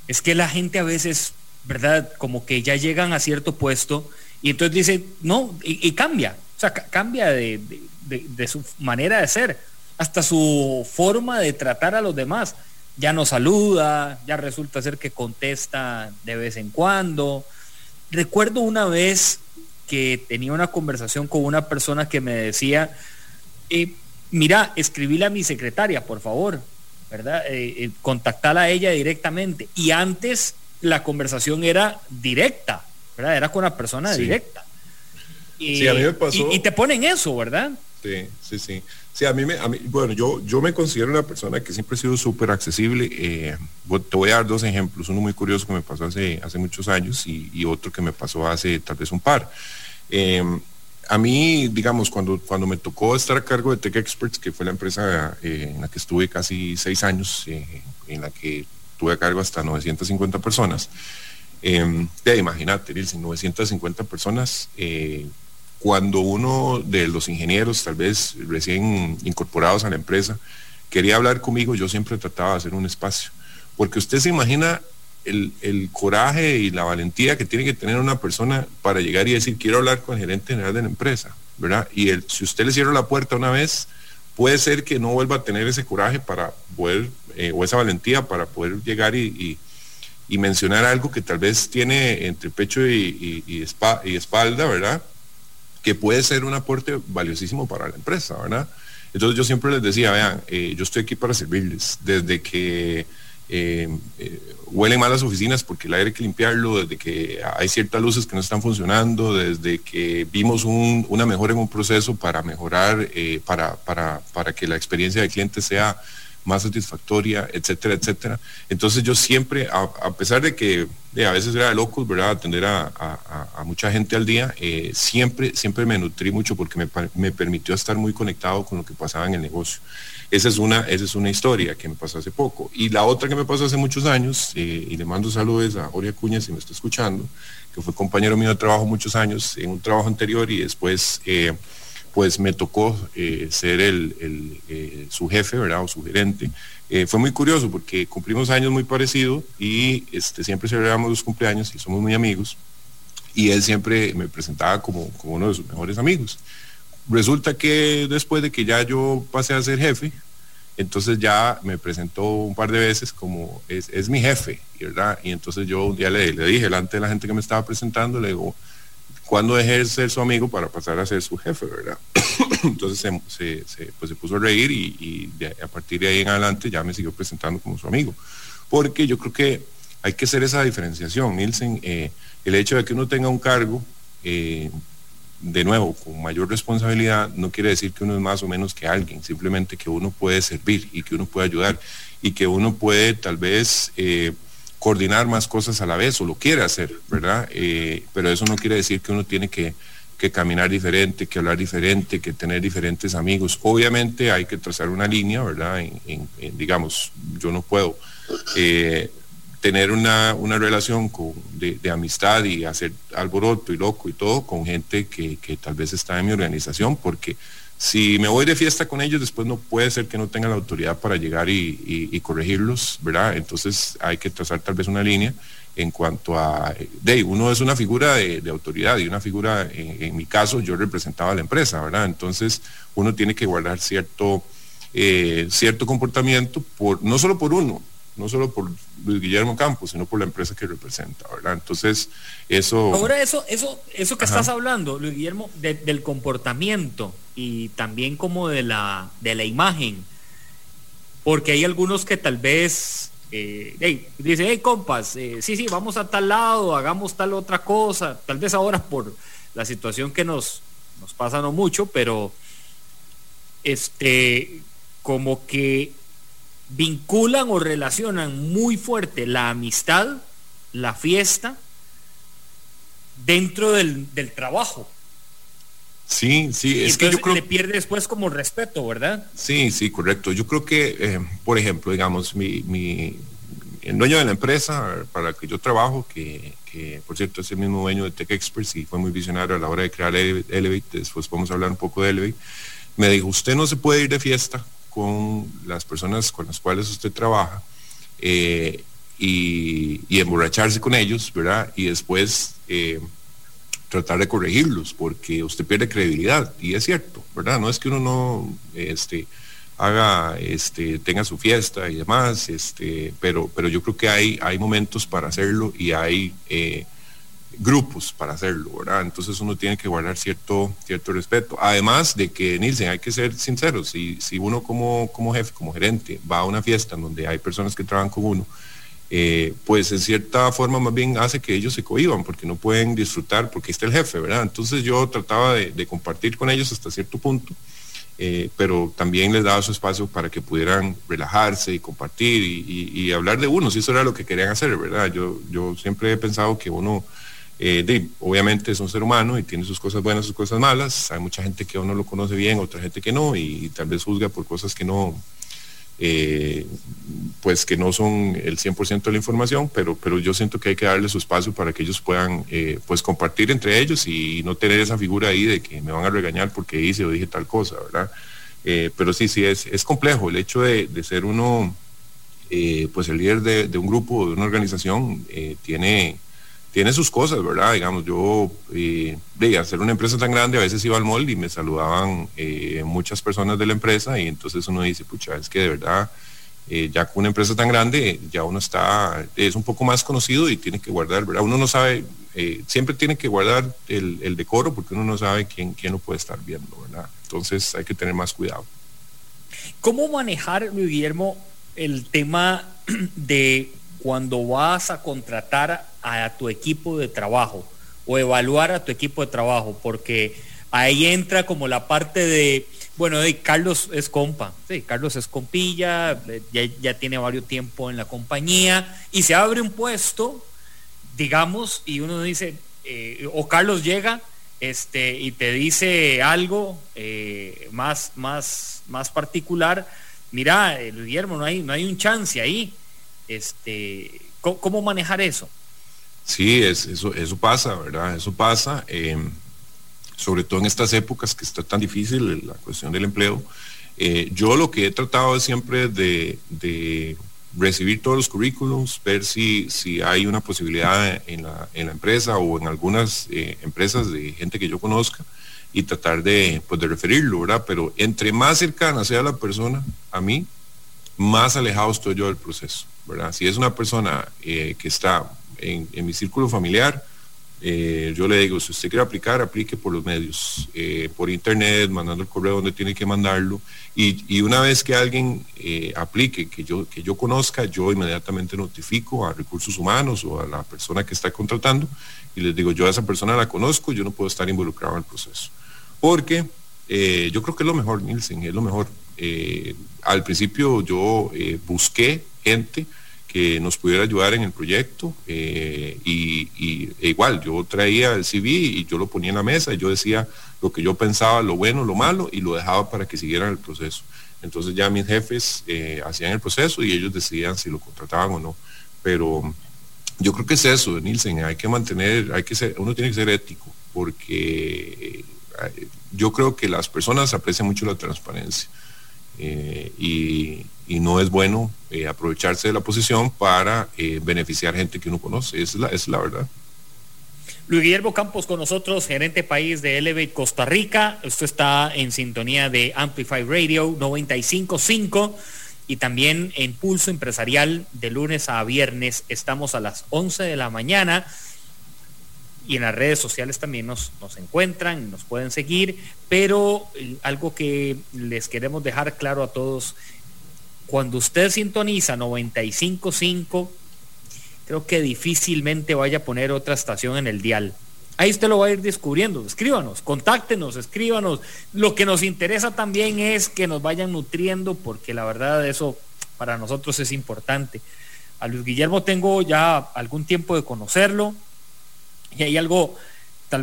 Es que la gente a veces, ¿verdad? Como que ya llegan a cierto puesto y entonces dice, no, y, cambia. O sea, cambia de, de, su manera de ser, hasta su forma de tratar a los demás. Ya no saluda, ya resulta ser que contesta de vez en cuando. Recuerdo una vez que tenía una conversación con una persona que me decía, eh, mira, escribíle a mi secretaria, por favor, ¿verdad? Eh, eh, contactala a ella directamente. Y antes la conversación era directa, ¿verdad? Era con la persona directa. Y, sí, a mí me pasó. Y, te ponen eso, ¿verdad? Sí, sí, sí. Sí, a mí, me, a mí bueno, yo, yo me considero una persona que siempre he sido súper accesible. te voy a dar dos ejemplos, uno muy curioso que me pasó hace, hace muchos años y, y otro que me pasó hace tal vez un par. Eh, a mí, digamos, cuando, cuando me tocó estar a cargo de Tech Experts, que fue la empresa eh, en la que estuve casi seis años, eh, en la que tuve a cargo hasta 950 personas, eh, imagínate, 950 personas, cuando uno de los ingenieros, tal vez recién incorporados a la empresa, quería hablar conmigo, yo siempre trataba de hacer un espacio, porque usted se imagina el, coraje y la valentía que tiene que tener una persona para llegar y decir, quiero hablar con el gerente general de la empresa, ¿verdad? Y si usted le cierra la puerta una vez, puede ser que no vuelva a tener ese coraje para poder, eh, o esa valentía para poder llegar y, mencionar algo que tal vez tiene entre pecho y, espalda, ¿verdad? Que puede ser un aporte valiosísimo para la empresa, ¿verdad? Entonces yo siempre les decía, vean, eh, yo estoy aquí para servirles. Desde que eh, eh, huelen mal las oficinas porque el aire hay que limpiarlo, desde que hay ciertas luces que no están funcionando, desde que vimos una mejora en un proceso para mejorar, para, para, para que la experiencia del cliente sea más satisfactoria, etcétera, etcétera. Entonces yo siempre, a, pesar de que a veces era de locos, ¿verdad? Atender a, mucha gente al día, siempre, siempre me nutrí mucho porque me, me, permitió estar muy conectado con lo que pasaba en el negocio. Esa es una, esa es una historia que me pasó hace poco. Y la otra que me pasó hace muchos años, eh, y le mando saludos a Oria Cuña si me está escuchando, que fue compañero mío de trabajo muchos años en un trabajo anterior y después eh, pues me tocó eh, ser el, su jefe, ¿verdad? O su gerente. fue muy curioso porque cumplimos años muy parecidos y este, siempre celebramos los cumpleaños y somos muy amigos. Y él siempre me presentaba como, uno de sus mejores amigos. Resulta que después de que ya yo pasé a ser jefe, entonces ya me presentó un par de veces como es, mi jefe, ¿verdad? Y entonces yo un día le, dije delante de la gente que me estaba presentando, le digo, ¿cuándo dejé de ser su amigo para pasar a ser su jefe, verdad? entonces se, pues se puso a reír y, a partir de ahí en adelante ya me siguió presentando como su amigo. Porque yo creo que hay que hacer esa diferenciación, Nielsen, eh, el hecho de que uno tenga un cargo, eh, de nuevo, con mayor responsabilidad, no quiere decir que uno es más o menos que alguien, simplemente que uno puede servir y que uno puede ayudar y que uno puede tal vez eh, coordinar más cosas a la vez o lo quiere hacer, ¿verdad? Eh, pero eso no quiere decir que uno tiene que, caminar diferente, que hablar diferente, que tener diferentes amigos. Obviamente hay que trazar una línea, ¿verdad? Digamos, yo no puedo. Eh, tener una, relación con, de, amistad y hacer alboroto y loco y todo con gente que, tal vez está en mi organización, porque si me voy de fiesta con ellos, después no puede ser que no tenga la autoridad para llegar y, corregirlos, ¿verdad? Entonces hay que trazar tal vez una línea en cuanto a, de uno es una figura de, autoridad y una figura, en, mi caso, yo representaba a la empresa, ¿verdad? Entonces uno tiene que guardar cierto, eh, cierto comportamiento, por, no solo por uno, no solo por Luis Guillermo Campos, sino por la empresa que representa, ¿verdad? Entonces, eso... Ahora, eso, eso, eso que estás hablando, Luis Guillermo, del comportamiento y también como de la, de la imagen, porque hay algunos que tal vez eh, dice, hey compas, eh, sí, sí, vamos a tal lado, hagamos tal otra cosa, tal vez ahora por la situación que nos, nos pasa no mucho, pero este, como que vinculan o relacionan muy fuerte la amistad, la fiesta, dentro del, trabajo. Sí, sí, es que yo creo... le pierde después como respeto, ¿verdad? Sí, sí, correcto. Yo creo que, eh, por ejemplo, digamos, mi, mi, el dueño de la empresa para la que yo trabajo, que, que, por cierto es el mismo dueño de Tech Experts y fue muy visionario a la hora de crear Elevate, después vamos a hablar un poco de Elevate, me dijo, usted no se puede ir de fiesta con las personas con las cuales usted trabaja eh, y, emborracharse con ellos, ¿verdad? Y después eh, tratar de corregirlos, porque usted pierde credibilidad, y es cierto, ¿verdad? No es que uno no este, haga, este, tenga su fiesta y demás, este, pero, pero yo creo que hay, hay momentos para hacerlo y hay... Eh, grupos para hacerlo, ¿verdad? Entonces uno tiene que guardar cierto, cierto respeto. Además de que, Nielsen, hay que ser sinceros, si, si uno como, como jefe, como gerente, va a una fiesta en donde hay personas que trabajan con uno, eh, pues en cierta forma más bien hace que ellos se cohiban porque no pueden disfrutar porque está el jefe, ¿verdad? Entonces yo trataba de, compartir con ellos hasta cierto punto, eh, pero también les daba su espacio para que pudieran relajarse y compartir y, y, hablar de uno, si eso era lo que querían hacer, ¿verdad? Yo, yo siempre he pensado que uno eh, obviamente es un ser humano y tiene sus cosas buenas, sus cosas malas. Hay mucha gente que uno lo conoce bien, otra gente que no, y, tal vez juzga por cosas que no, eh, pues que no son el 100% de la información, pero, pero yo siento que hay que darle su espacio para que ellos puedan eh, pues compartir entre ellos y no tener esa figura ahí de que me van a regañar porque hice o dije tal cosa, ¿verdad? pero sí, sí, es, es complejo el hecho de, ser uno, pues el líder de, de, un grupo, de una organización, tiene tiene sus cosas, ¿verdad? Digamos, yo eh, de hacer una empresa tan grande, a veces iba al mall y me saludaban eh, muchas personas de la empresa y entonces uno dice, pucha, es que de verdad, eh, ya con una empresa tan grande, ya uno está, es un poco más conocido y tiene que guardar, ¿verdad? Uno no sabe, siempre tiene que guardar el, decoro porque uno no sabe quién, quién lo puede estar viendo, ¿verdad? Entonces hay que tener más cuidado. ¿Cómo manejar, Luis Guillermo, el tema de cuando vas a contratar a tu equipo de trabajo o evaluar a tu equipo de trabajo, porque ahí entra como la parte de, bueno, de Carlos es compa, sí, Carlos es compilla, eh, ya, tiene varios tiempo en la compañía y se abre un puesto, digamos, y uno dice, eh, o Carlos llega este, y te dice algo eh, más, más, más particular, mira, Guillermo, no hay, no hay un chance ahí. Este, ¿cómo, manejar eso? Sí, es, eso, eso pasa, ¿verdad? Eso pasa, em, sobre todo en estas épocas que está tan difícil la cuestión del empleo. Eh, yo lo que he tratado es siempre de, recibir todos los currículums, ver si, si hay una posibilidad en la, en la empresa o en algunas eh, empresas de gente que yo conozca y tratar de, pues, de referirlo, ¿verdad? Pero entre más cercana sea la persona a mí, más alejado estoy yo del proceso. Si es una persona eh, que está en, mi círculo familiar, eh, yo le digo, si usted quiere aplicar, aplique por los medios, eh, por internet, mandando el correo donde tiene que mandarlo. Y, una vez que alguien aplique, que yo, que yo conozca, yo inmediatamente notifico a recursos humanos o a la persona que está contratando y les digo, yo a esa persona la conozco, yo no puedo estar involucrado en el proceso. Porque yo creo que es lo mejor, Nielsen, es lo mejor. Al principio yo busqué gente que nos pudiera ayudar en el proyecto eh, y, e igual yo traía el CV y yo lo ponía en la mesa y yo decía lo que yo pensaba, lo bueno, lo malo y lo dejaba para que siguieran el proceso. Entonces ya mis jefes eh, hacían el proceso y ellos decidían si lo contrataban o no. Pero yo creo que es eso, Nielsen, hay que mantener, hay que ser, uno tiene que ser ético porque eh, yo creo que las personas aprecian mucho la transparencia. Y, y no es bueno eh, aprovecharse de la posición para eh, beneficiar gente que uno conoce. Es, la, es la verdad. Luis Guillermo Campos con nosotros, gerente país de Elevate Costa Rica. Esto está en sintonía de Amplify Radio 955. y también en Pulso Empresarial de lunes a viernes estamos a las 11 de la mañana y en las redes sociales también nos, nos encuentran, nos pueden seguir, pero eh, algo que les queremos dejar claro a todos, cuando usted sintoniza 95.5, creo que difícilmente vaya a poner otra estación en el dial. Ahí usted lo va a ir descubriendo. Escríbanos, contáctenos, escríbanos. Lo que nos interesa también es que nos vayan nutriendo, porque la verdad eso para nosotros es importante. A Luis Guillermo tengo ya algún tiempo de conocerlo y hay algo,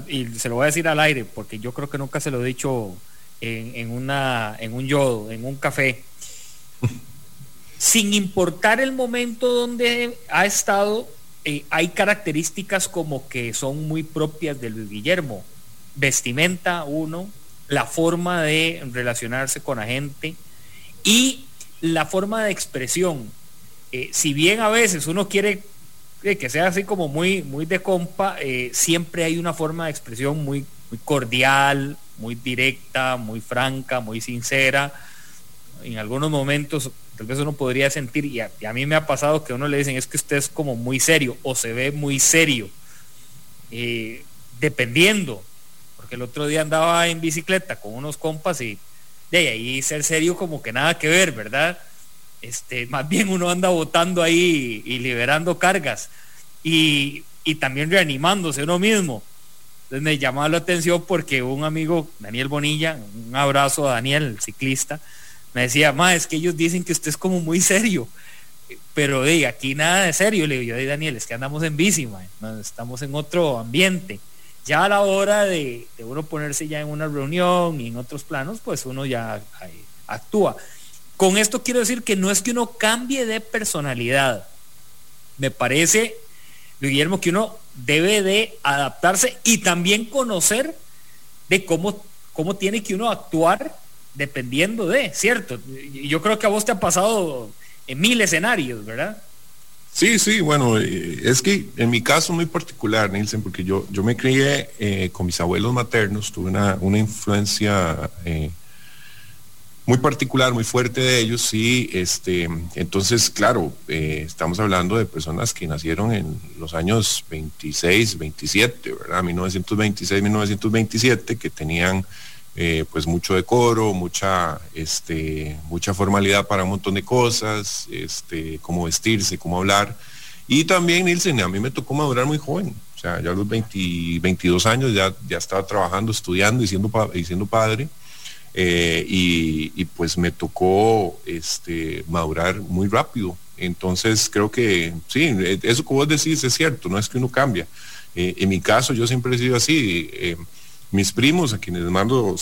y se lo voy a decir al aire, porque yo creo que nunca se lo he dicho en, una, en un yodo, en un café. Sin importar el momento donde ha estado, eh, hay características como que son muy propias de Luis Guillermo. Vestimenta, uno, la forma de relacionarse con la gente y la forma de expresión. Eh, si bien a veces uno quiere que sea así como muy, muy de compa, eh, siempre hay una forma de expresión muy, muy cordial, muy directa, muy franca, muy sincera. En algunos momentos tal vez uno podría sentir, y a, mí me ha pasado que uno le dicen, es que usted es como muy serio o se ve muy serio, eh, dependiendo, porque el otro día andaba en bicicleta con unos compas y de ahí ser serio como que nada que ver, ¿verdad? Este, más bien uno anda votando ahí y liberando cargas y, también reanimándose uno mismo. Entonces me llamaba la atención porque un amigo, Daniel Bonilla, un abrazo a Daniel, el ciclista, me decía, ma, es que ellos dicen que usted es como muy serio, pero de aquí nada de serio, le digo yo, Daniel, es que andamos en bici, estamos en otro ambiente. Ya a la hora de, uno ponerse ya en una reunión y en otros planos, pues uno ya actúa. Con esto quiero decir que no es que uno cambie de personalidad. Me parece, Guillermo, que uno debe de adaptarse y también conocer de cómo, cómo tiene que uno actuar dependiendo de, ¿cierto? Yo creo que a vos te ha pasado en mil escenarios, ¿verdad? Sí, sí, bueno, eh, es que en mi caso muy particular, Nielsen, porque yo, yo me crié eh, con mis abuelos maternos, tuve una, una influencia eh, muy particular, muy fuerte de ellos, sí, este, entonces, claro, estamos hablando de personas que nacieron en los años 26, 27, ¿verdad? 1926, 1927, que tenían eh, pues mucho decoro, mucha, este, mucha formalidad para un montón de cosas, este, cómo vestirse, cómo hablar. Y también, Nielsen, a mí me tocó madurar muy joven. O sea, ya a los 22 años ya, ya estaba trabajando, estudiando y siendo, y siendo padre. Eh, y, pues me tocó este, madurar muy rápido. Entonces creo que sí, eso que vos decís es cierto, no es que uno cambia. Eh, en mi caso yo siempre he sido así mis primos, a quienes mando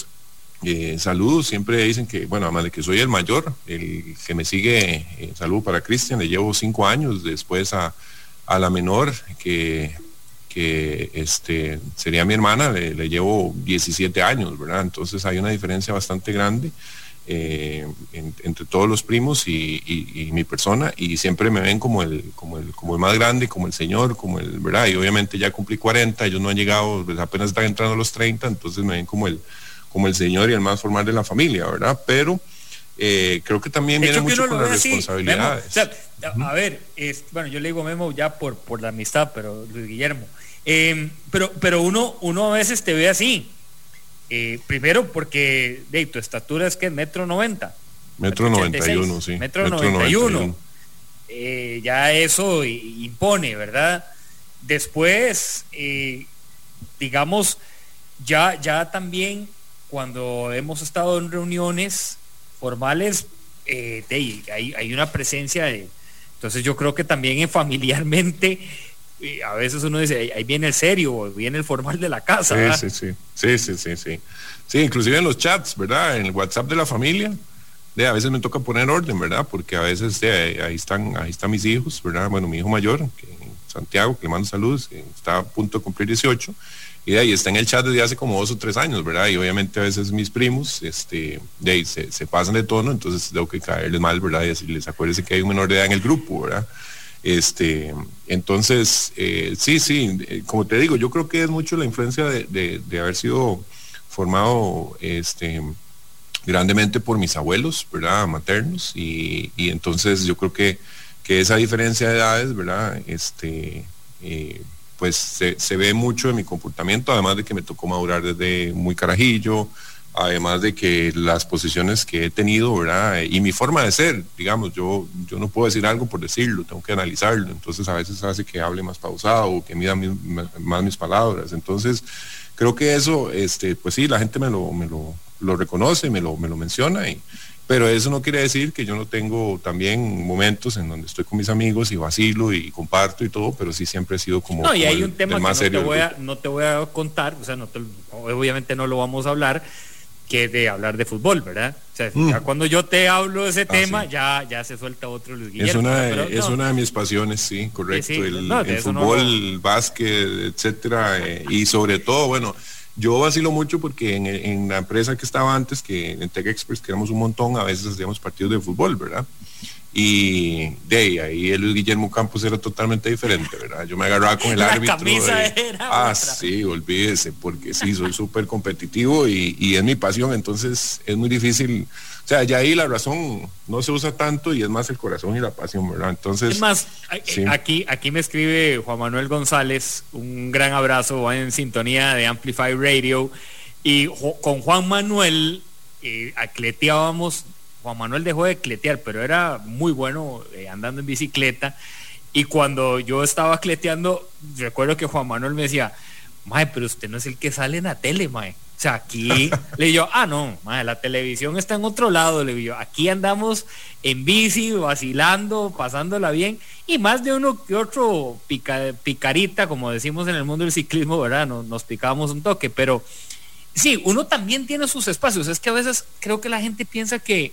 eh, saludos, siempre dicen que, bueno, además de que soy el mayor, el que me sigue, eh, saludo para Cristian, le llevo cinco años, después a, la menor, que, que este, sería mi hermana, le, llevo 17 años, ¿verdad? Entonces hay una diferencia bastante grande. Eh, entre todos los primos y, mi persona y siempre me ven como el, como el, como el más grande, como el señor, como el, ¿verdad? Y obviamente ya cumplí 40, ellos no han llegado, pues apenas están entrando a los 30, entonces me ven como el, como el señor y el más formal de la familia, ¿verdad? Pero eh, creo que también viene mucho con las responsabilidades. A ver, es, bueno, yo le digo Memo ya por, por la amistad, pero Luis Guillermo. Em, pero, pero uno, uno a veces te ve así, eh, primero porque de tu estatura es que metro noventa. Metro noventa y uno, sí. Metro noventa y uno. Eh, ya eso impone, ¿verdad? Después, digamos, ya, ya también cuando hemos estado en reuniones formales, hay, hay, una presencia de... Entonces yo creo que también familiarmente a veces uno dice, ahí viene el serio, viene el formal de la casa. Sí, sí, sí, sí, sí, sí, sí. inclusive en los chats, ¿verdad? En el WhatsApp de la familia, de, a veces me toca poner orden, ¿verdad? Porque a veces ahí, están, ahí están mis hijos, ¿verdad? Bueno, mi hijo mayor, que, Santiago, que le mando saludos, está a punto de cumplir 18, y de ahí está en el chat desde hace como dos o tres años, ¿verdad? Y obviamente a veces mis primos, este, de ahí se, pasan de tono, entonces tengo que caerles mal, ¿verdad? Y decirles, acuérdense que hay un menor de edad en el grupo, ¿verdad? Este, entonces, eh, sí, sí, eh, como te digo, yo creo que es mucho la influencia de, haber sido formado este, grandemente por mis abuelos, ¿verdad? Maternos. Y, entonces yo creo que, que, esa diferencia de edades, ¿verdad? Este, eh, pues se, ve mucho en mi comportamiento, además de que me tocó madurar desde muy carajillo, además de que las posiciones que he tenido, ¿verdad? Y mi forma de ser, digamos, yo, yo no puedo decir algo por decirlo, tengo que analizarlo, entonces a veces hace que hable más pausado o que mida más mis palabras, entonces creo que eso, este, pues sí, la gente me lo, me lo, lo reconoce, me lo, me lo menciona y, pero eso no quiere decir que yo no tengo también momentos en donde estoy con mis amigos y vacilo y comparto y todo, pero sí siempre he sido como... No, y hay un tema que no te, voy a, no te voy a contar, o sea, no obviamente no lo vamos a hablar, que de hablar de fútbol, ¿verdad? O sea, mm. cuando yo te hablo de ese ah, tema, ya, ya se suelta otro Luis Guillermo. Es una, es una de mis pasiones, sí, correcto. el, fútbol, el básquet, etcétera. Eh, y sobre todo, bueno, yo vacilo mucho porque en, en, la empresa que estaba antes, que en Tech Express, que éramos un montón, a veces hacíamos partidos de fútbol, ¿verdad? y de ahí el Luis Guillermo Campos era totalmente diferente, ¿verdad? Yo me agarraba con el árbitro. ah, sí, olvídese, porque sí, soy súper competitivo y, y, es mi pasión, entonces es muy difícil. O sea, ya ahí la razón no se usa tanto y es más el corazón y la pasión, ¿verdad? Entonces. Es más, aquí, aquí me escribe Juan Manuel González, un gran abrazo, va en sintonía de Amplify Radio. Y con Juan Manuel eh, acleteábamos Juan Manuel dejó de cletear, pero era muy bueno eh, andando en bicicleta. Y cuando yo estaba cleteando, recuerdo que Juan Manuel me decía, Mae, pero usted no es el que sale en la tele, Mae. O sea, aquí le digo, ah, no, mae, la televisión está en otro lado, le digo, aquí andamos en bici, vacilando, pasándola bien, y más de uno que otro picarita, como decimos en el mundo del ciclismo, ¿verdad? Nos, nos picábamos un toque, pero sí, uno también tiene sus espacios. Es que a veces creo que la gente piensa que,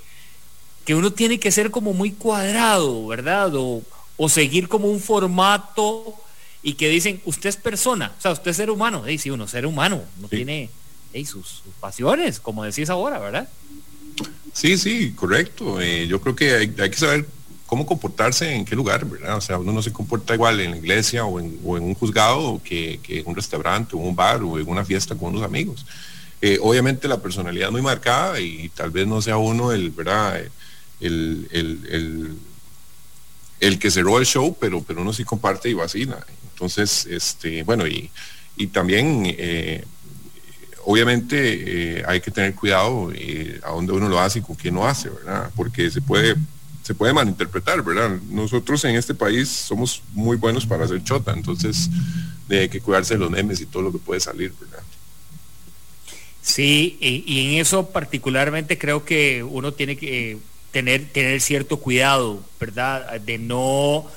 que uno tiene que ser como muy cuadrado, ¿verdad? O, seguir como un formato y que dicen, usted es persona, o sea, usted es ser humano. Sí, sí, uno es ser humano, no tiene sus, pasiones, como decís ahora, ¿verdad? Sí, sí, correcto. Eh, yo creo que hay, que saber cómo comportarse en qué lugar, ¿verdad? O sea, uno no se comporta igual en la iglesia o en, un juzgado que, en un restaurante o un bar o en una fiesta con unos amigos. Eh, obviamente la personalidad es muy marcada y tal vez no sea uno el, ¿verdad? el, el, el, que cerró el show, pero, pero uno sí comparte y vacila. Entonces, este, bueno, y, y también, eh, obviamente, eh, hay que tener cuidado eh, a dónde uno lo hace y con quién lo hace, ¿verdad? Porque se puede, se puede malinterpretar, ¿verdad? Nosotros en este país somos muy buenos para hacer chota, entonces hay que cuidarse de los memes y todo lo que puede salir, ¿verdad? Sí, y, y en eso particularmente creo que uno tiene que tener, tener cierto cuidado, ¿verdad? De no,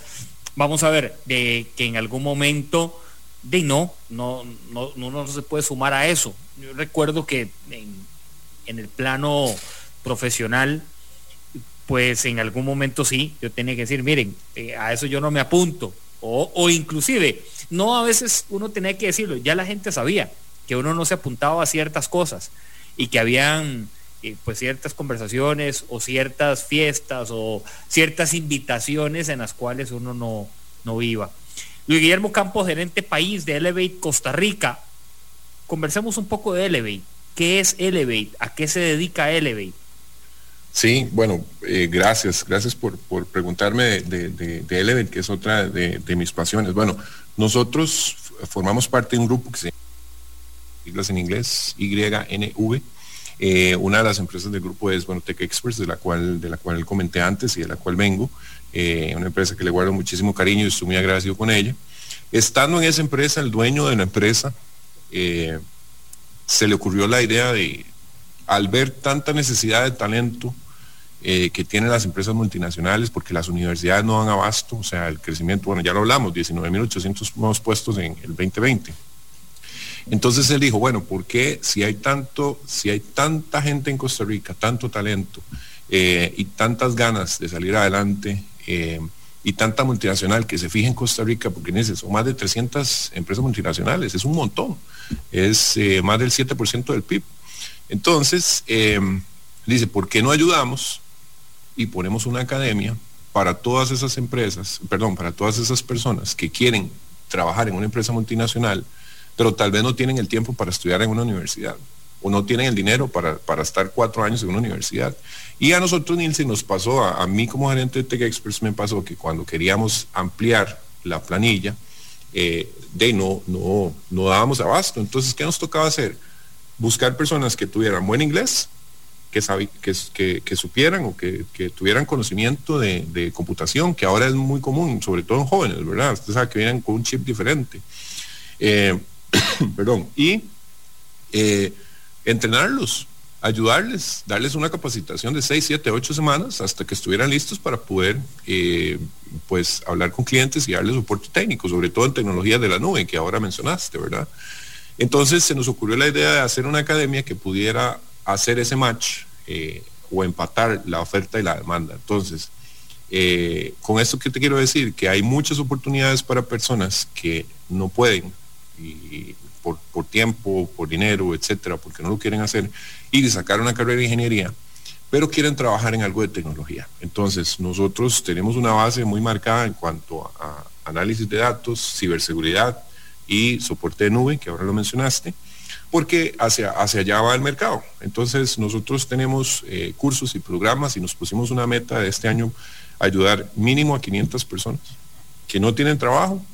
vamos a ver, de que en algún momento, de no, no, no, no, se puede sumar a eso. Yo recuerdo que en, el plano profesional, pues en algún momento sí, yo tenía que decir, miren, eh, a eso yo no me apunto. O, o inclusive, no a veces uno tenía que decirlo, ya la gente sabía que uno no se apuntaba a ciertas cosas y que habían pues ciertas conversaciones o ciertas fiestas o ciertas invitaciones en las cuales uno no, no iba. Luis Guillermo Campos, gerente país de Elevate Costa Rica. Conversemos un poco de Elevate. ¿Qué es Elevate? ¿A qué se dedica Elevate? Sí, bueno, eh, gracias, gracias por, preguntarme de, Elevate, que es otra de, mis pasiones. Bueno, nosotros formamos parte de un grupo que se llama en inglés, YNV, eh, una de las empresas del grupo es bueno, Tech Experts, de la cual, de la cual comenté antes y de la cual vengo. Eh, una empresa que le guardo muchísimo cariño y estoy muy agradecido con ella. Estando en esa empresa, el dueño de la empresa eh, se le ocurrió la idea de, al ver tanta necesidad de talento que tienen las empresas multinacionales, porque las universidades no dan abasto, o sea, el crecimiento, bueno, ya lo hablamos, 19.800 nuevos puestos en el 2020 entonces él dijo, bueno, ¿por qué si hay tanto, si hay tanta gente en Costa Rica, tanto talento eh, y tantas ganas de salir adelante eh, y tanta multinacional que se fije en Costa Rica, porque dice, son más de 300 empresas multinacionales, es un montón, es eh, más del 7% del PIB. Entonces, dice, ¿por qué no ayudamos y ponemos una academia para todas esas empresas, perdón, para todas esas personas que quieren trabajar en una empresa multinacional? Pero tal vez no tienen el tiempo para estudiar en una universidad. o no tienen el dinero para, para estar cuatro años en una universidad. Y a nosotros, Nielsen, nos pasó, a, mí como gerente de Tech Experts me pasó que cuando queríamos ampliar la planilla, eh, de no, no, no dábamos abasto. Entonces, ¿qué nos tocaba hacer? Buscar personas que tuvieran buen inglés, que, que, que, supieran o que, tuvieran conocimiento de, computación, que ahora es muy común, sobre todo en jóvenes, ¿verdad? Usted sabe que vienen con un chip diferente. Eh, perdón. Y eh, entrenarlos, ayudarles, darles una capacitación de 6, 7, 8 semanas hasta que estuvieran listos para poder eh, pues hablar con clientes y darles soporte técnico, sobre todo en tecnologías de la nube que ahora mencionaste, ¿verdad? Entonces se nos ocurrió la idea de hacer una academia que pudiera hacer ese match eh, o empatar la oferta y la demanda. Entonces, con esto que te quiero decir, que hay muchas oportunidades para personas que no pueden y por, tiempo, por dinero, etcétera, porque no lo quieren hacer, y sacar una carrera de ingeniería, pero quieren trabajar en algo de tecnología. Entonces, nosotros tenemos una base muy marcada en cuanto a, análisis de datos, ciberseguridad y soporte de nube, que ahora lo mencionaste, porque hacia, hacia allá va el mercado. Entonces, nosotros tenemos eh, cursos y programas y nos pusimos una meta de este año ayudar mínimo a 500 personas que no tienen trabajo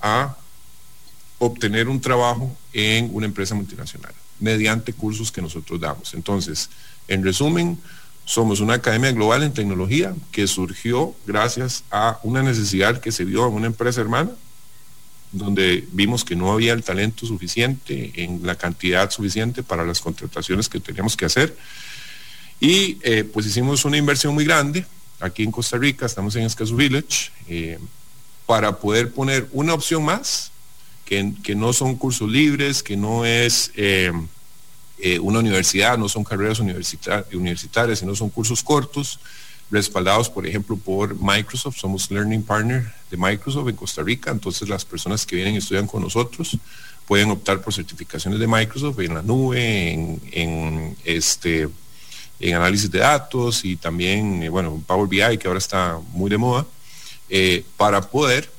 a obtener un trabajo en una empresa multinacional mediante cursos que nosotros damos. Entonces, en resumen, somos una academia global en tecnología que surgió gracias a una necesidad que se vio en una empresa hermana, donde vimos que no había el talento suficiente en la cantidad suficiente para las contrataciones que teníamos que hacer. Y eh, pues hicimos una inversión muy grande aquí en Costa Rica, estamos en Escaso Village, eh, para poder poner una opción más que, no son cursos libres, que no es eh, eh, una universidad, no son carreras universitarias, sino son cursos cortos, respaldados, por ejemplo, por Microsoft. Somos Learning Partner de Microsoft en Costa Rica, entonces las personas que vienen y estudian con nosotros pueden optar por certificaciones de Microsoft en la nube, en, este, en análisis de datos y también, eh, bueno, Power BI, que ahora está muy de moda, para poder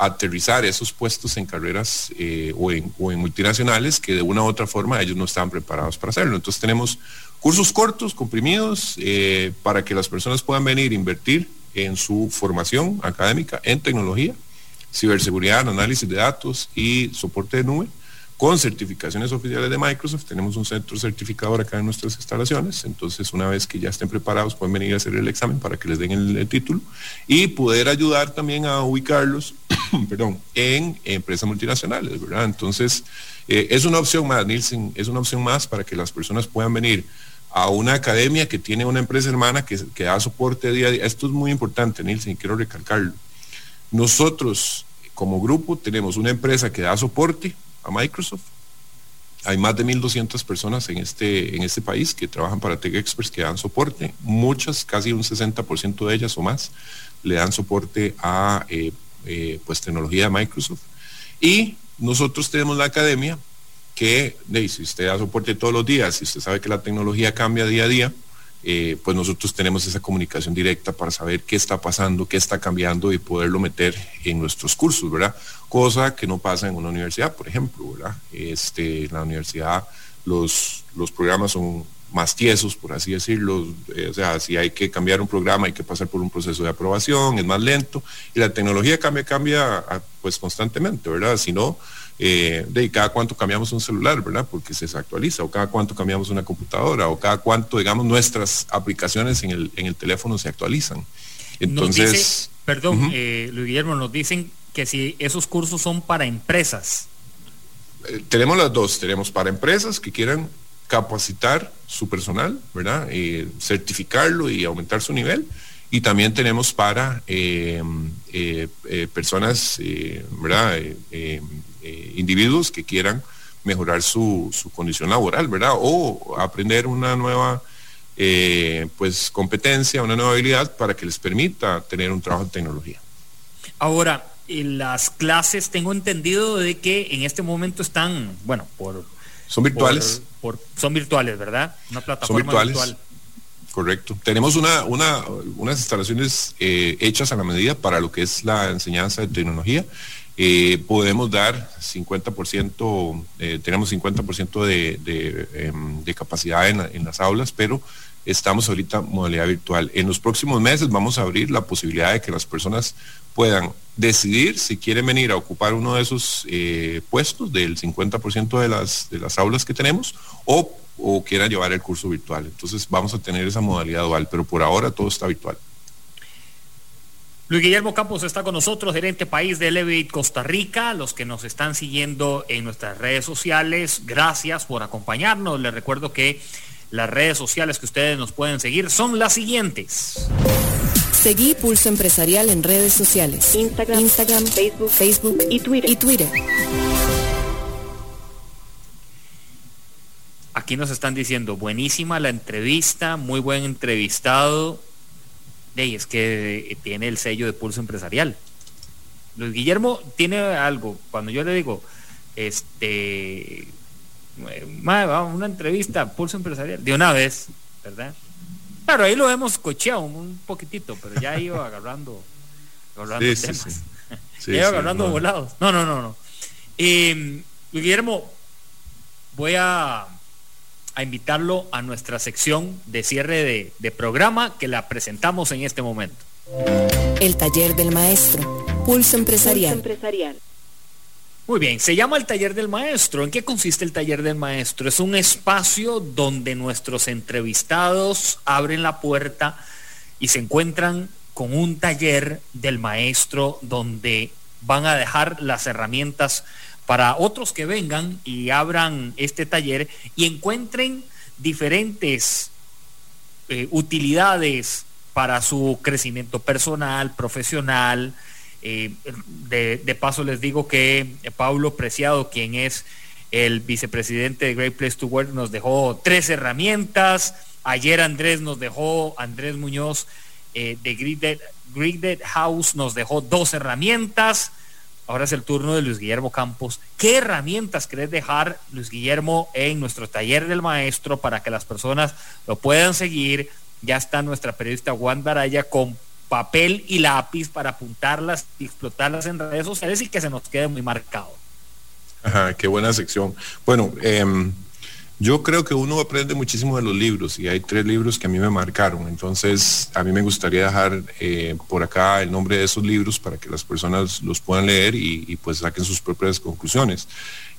aterrizar esos puestos en carreras eh, o, en, multinacionales que de una u otra forma ellos no estaban preparados para hacerlo. Entonces tenemos cursos cortos, comprimidos, eh, para que las personas puedan venir a invertir en su formación académica en tecnología, ciberseguridad, análisis de datos y soporte de nube con certificaciones oficiales de Microsoft. Tenemos un centro certificador acá en nuestras instalaciones, entonces una vez que ya estén preparados pueden venir a hacer el examen para que les den el, título y poder ayudar también a ubicarlos perdón, en empresas multinacionales, ¿verdad? Entonces, eh, es una opción más, Nielsen, es una opción más para que las personas puedan venir a una academia que tiene una empresa hermana que, que da soporte día a día. Esto es muy importante, Nielsen, quiero recalcarlo. Nosotros, como grupo, tenemos una empresa que da soporte a Microsoft. Hay más de 1.200 personas en este, en este país que trabajan para Tech Experts que dan soporte. Muchas, casi un 60% de ellas o más, le dan soporte a eh, eh, pues, tecnología de Microsoft. Y nosotros tenemos la academia que, si usted da soporte todos los días, si usted sabe que la tecnología cambia día a día, eh, pues nosotros tenemos esa comunicación directa para saber qué está pasando, qué está cambiando y poderlo meter en nuestros cursos, ¿verdad? Cosa que no pasa en una universidad, por ejemplo, ¿verdad? Este, en la universidad los, los programas son más tiesos, por así decirlo. Eh, o sea, si hay que cambiar un programa, hay que pasar por un proceso de aprobación, es más lento. Y la tecnología cambia, cambia ah, pues constantemente, ¿verdad? Si no, eh, de cada cuánto cambiamos un celular, ¿verdad? Porque se actualiza, o cada cuánto cambiamos una computadora, o cada cuánto, digamos, nuestras aplicaciones en el, en el teléfono se actualizan. Entonces... perdón, eh, Luis Guillermo, nos dicen que si esos cursos son para empresas. Eh, tenemos las dos, tenemos para empresas que quieran capacitar su personal, ¿verdad? certificarlo y aumentar su nivel. Y también tenemos para personas, ¿verdad? Eh, individuos que quieran mejorar su, condición laboral, ¿verdad? O aprender una nueva eh, pues competencia, una nueva habilidad para que les permita tener un trabajo en tecnología. Ahora, en las clases tengo entendido de que en este momento están, bueno, por... Son virtuales. son virtuales, ¿verdad? Una plataforma virtual. Correcto. Tenemos una, una, unas instalaciones eh, hechas a la medida para lo que es la enseñanza de tecnología eh, podemos dar 50%, eh, tenemos 50% de, de, em, de, capacidad en, las aulas, pero estamos ahorita modalidad virtual. En los próximos meses vamos a abrir la posibilidad de que las personas puedan decidir si quieren venir a ocupar uno de esos eh, puestos del 50% de las, de las aulas que tenemos o, o quieran llevar el curso virtual. Entonces vamos a tener esa modalidad dual, pero por ahora todo está virtual. Luis Guillermo Campos está con nosotros, gerente país de Elevate Costa Rica. Los que nos están siguiendo en nuestras redes sociales, gracias por acompañarnos. Les recuerdo que las redes sociales que ustedes nos pueden seguir son las siguientes. Seguí Pulso Empresarial en redes sociales. Instagram, Instagram Facebook, Facebook y Twitter. Y Twitter. Aquí nos están diciendo, buenísima la entrevista, muy buen entrevistado y es que tiene el sello de pulso empresarial. Luis Guillermo tiene algo, cuando yo le digo, este, una entrevista, pulso empresarial, de una vez, ¿verdad? Claro, ahí lo hemos cocheado un poquitito, pero ya iba agarrando, agarrando sí, temas. Sí, iba agarrando volados. No, no, no, no. Eh, Guillermo, voy a a invitarlo a nuestra sección de cierre de, de, programa que la presentamos en este momento. El taller del maestro, Pulso Empresarial. Pulso empresarial. Muy bien, se llama el taller del maestro. ¿En qué consiste el taller del maestro? Es un espacio donde nuestros entrevistados abren la puerta y se encuentran con un taller del maestro donde van a dejar las herramientas para otros que vengan y abran este taller y encuentren diferentes eh, utilidades para su crecimiento personal, profesional. Eh, de, paso les digo que Pablo Preciado, quien es el vicepresidente de Great Place to Work, nos dejó tres herramientas. Ayer Andrés nos dejó, Andrés Muñoz eh, de Grided House nos dejó dos herramientas. Ahora es el turno de Luis Guillermo Campos. ¿Qué herramientas querés dejar, Luis Guillermo, en nuestro taller del maestro para que las personas lo puedan seguir? Ya está nuestra periodista Juan Baraya con papel y lápiz para apuntarlas y explotarlas en redes sociales y que se nos quede muy marcado. Ajá, qué buena sección. Bueno, eh, yo creo que uno aprende muchísimo de los libros y hay tres libros que a mí me marcaron. Entonces, a mí me gustaría dejar eh, por acá el nombre de esos libros para que las personas los puedan leer y, pues saquen sus propias conclusiones.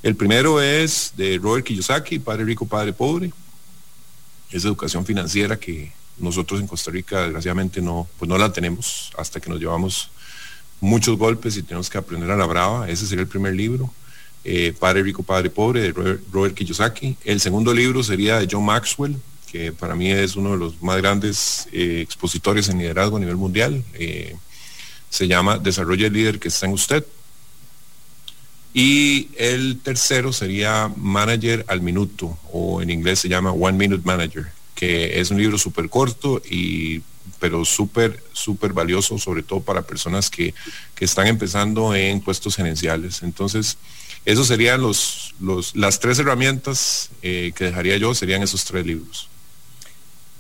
El primero es de Robert Kiyosaki, Padre Rico, Padre Pobre. Es educación financiera que nosotros en Costa Rica desgraciadamente no, pues no la tenemos hasta que nos llevamos muchos golpes y tenemos que aprender a la brava. Ese sería el primer libro eh, Padre Rico, Padre Pobre, de Robert, Kiyosaki. El segundo libro sería de John Maxwell, que para mí es uno de los más grandes eh, expositores en liderazgo a nivel mundial. Eh, se llama Desarrollo el líder que está en usted. Y el tercero sería Manager al Minuto, o en inglés se llama One Minute Manager, que es un libro súper corto y pero súper, súper valioso, sobre todo para personas que, que están empezando en puestos gerenciales. Entonces, esos serían los, los, las tres herramientas eh, que dejaría yo, serían esos tres libros.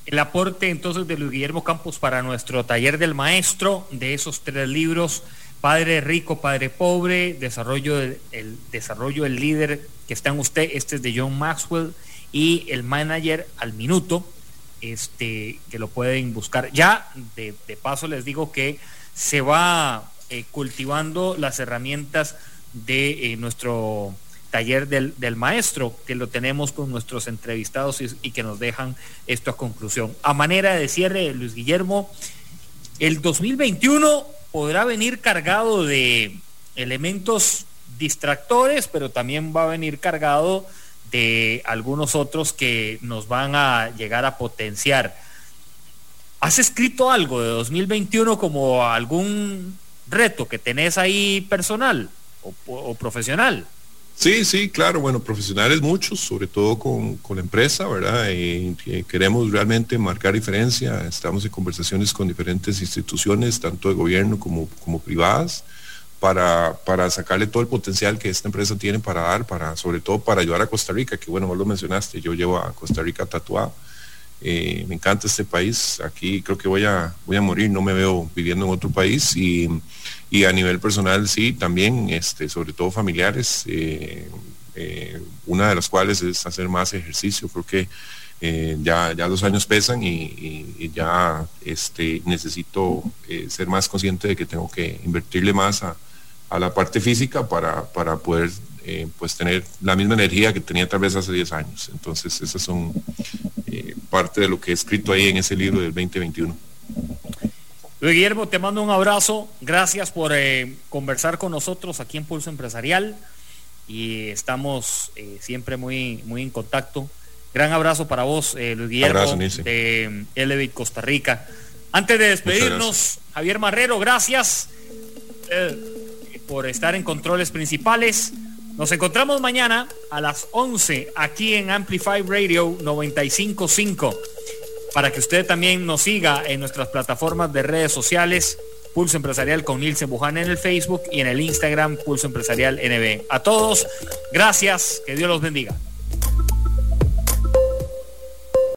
El aporte entonces de Luis Guillermo Campos para nuestro taller del maestro de esos tres libros, Padre Rico, Padre Pobre, Desarrollo del, el Desarrollo Líder que está en usted, este es de John Maxwell, y el Manager al Minuto, este, que lo pueden buscar. Ya de, de paso les digo que se va eh, cultivando las herramientas de eh, nuestro taller del, del, maestro, que lo tenemos con nuestros entrevistados y, y, que nos dejan esto a conclusión. A manera de cierre, Luis Guillermo, el 2021 podrá venir cargado de elementos distractores, pero también va a venir cargado de algunos otros que nos van a llegar a potenciar. ¿Has escrito algo de 2021 como algún reto que tenés ahí personal? O, profesional. Sí, sí, claro, bueno, profesionales muchos, sobre todo con, con la empresa, ¿verdad? Y, y queremos realmente marcar diferencia, estamos en conversaciones con diferentes instituciones, tanto de gobierno como, como privadas, para, para sacarle todo el potencial que esta empresa tiene para dar, para, sobre todo para ayudar a Costa Rica, que bueno, vos lo mencionaste, yo llevo a Costa Rica tatuado. Eh, me encanta este país. Aquí creo que voy a, voy a morir, no me veo viviendo en otro país. Y, a nivel personal, sí, también, este, sobre todo familiares, eh, eh, una de las cuales es hacer más ejercicio. Creo que ya, ya los años pesan y, ya este, necesito ser más consciente de que tengo que invertirle más a, a la parte física para, para poder eh, pues tener la misma energía que tenía tal vez hace 10 años. Entonces, esas son eh, parte de lo que he escrito ahí en ese libro del 2021. Luis Guillermo, te mando un abrazo. Gracias por eh, conversar con nosotros aquí en Pulso Empresarial y estamos siempre muy, muy en contacto. Gran abrazo para vos, Luis Guillermo, de Elevate Costa Rica. Antes de despedirnos, Javier Marrero, gracias por estar en controles principales. Nos encontramos mañana a las 11 aquí en Amplify Radio 955 para que usted también nos siga en nuestras plataformas de redes sociales Pulso Empresarial con Nilsen Buján en el Facebook y en el Instagram Pulso Empresarial NB. A todos, gracias, que Dios los bendiga.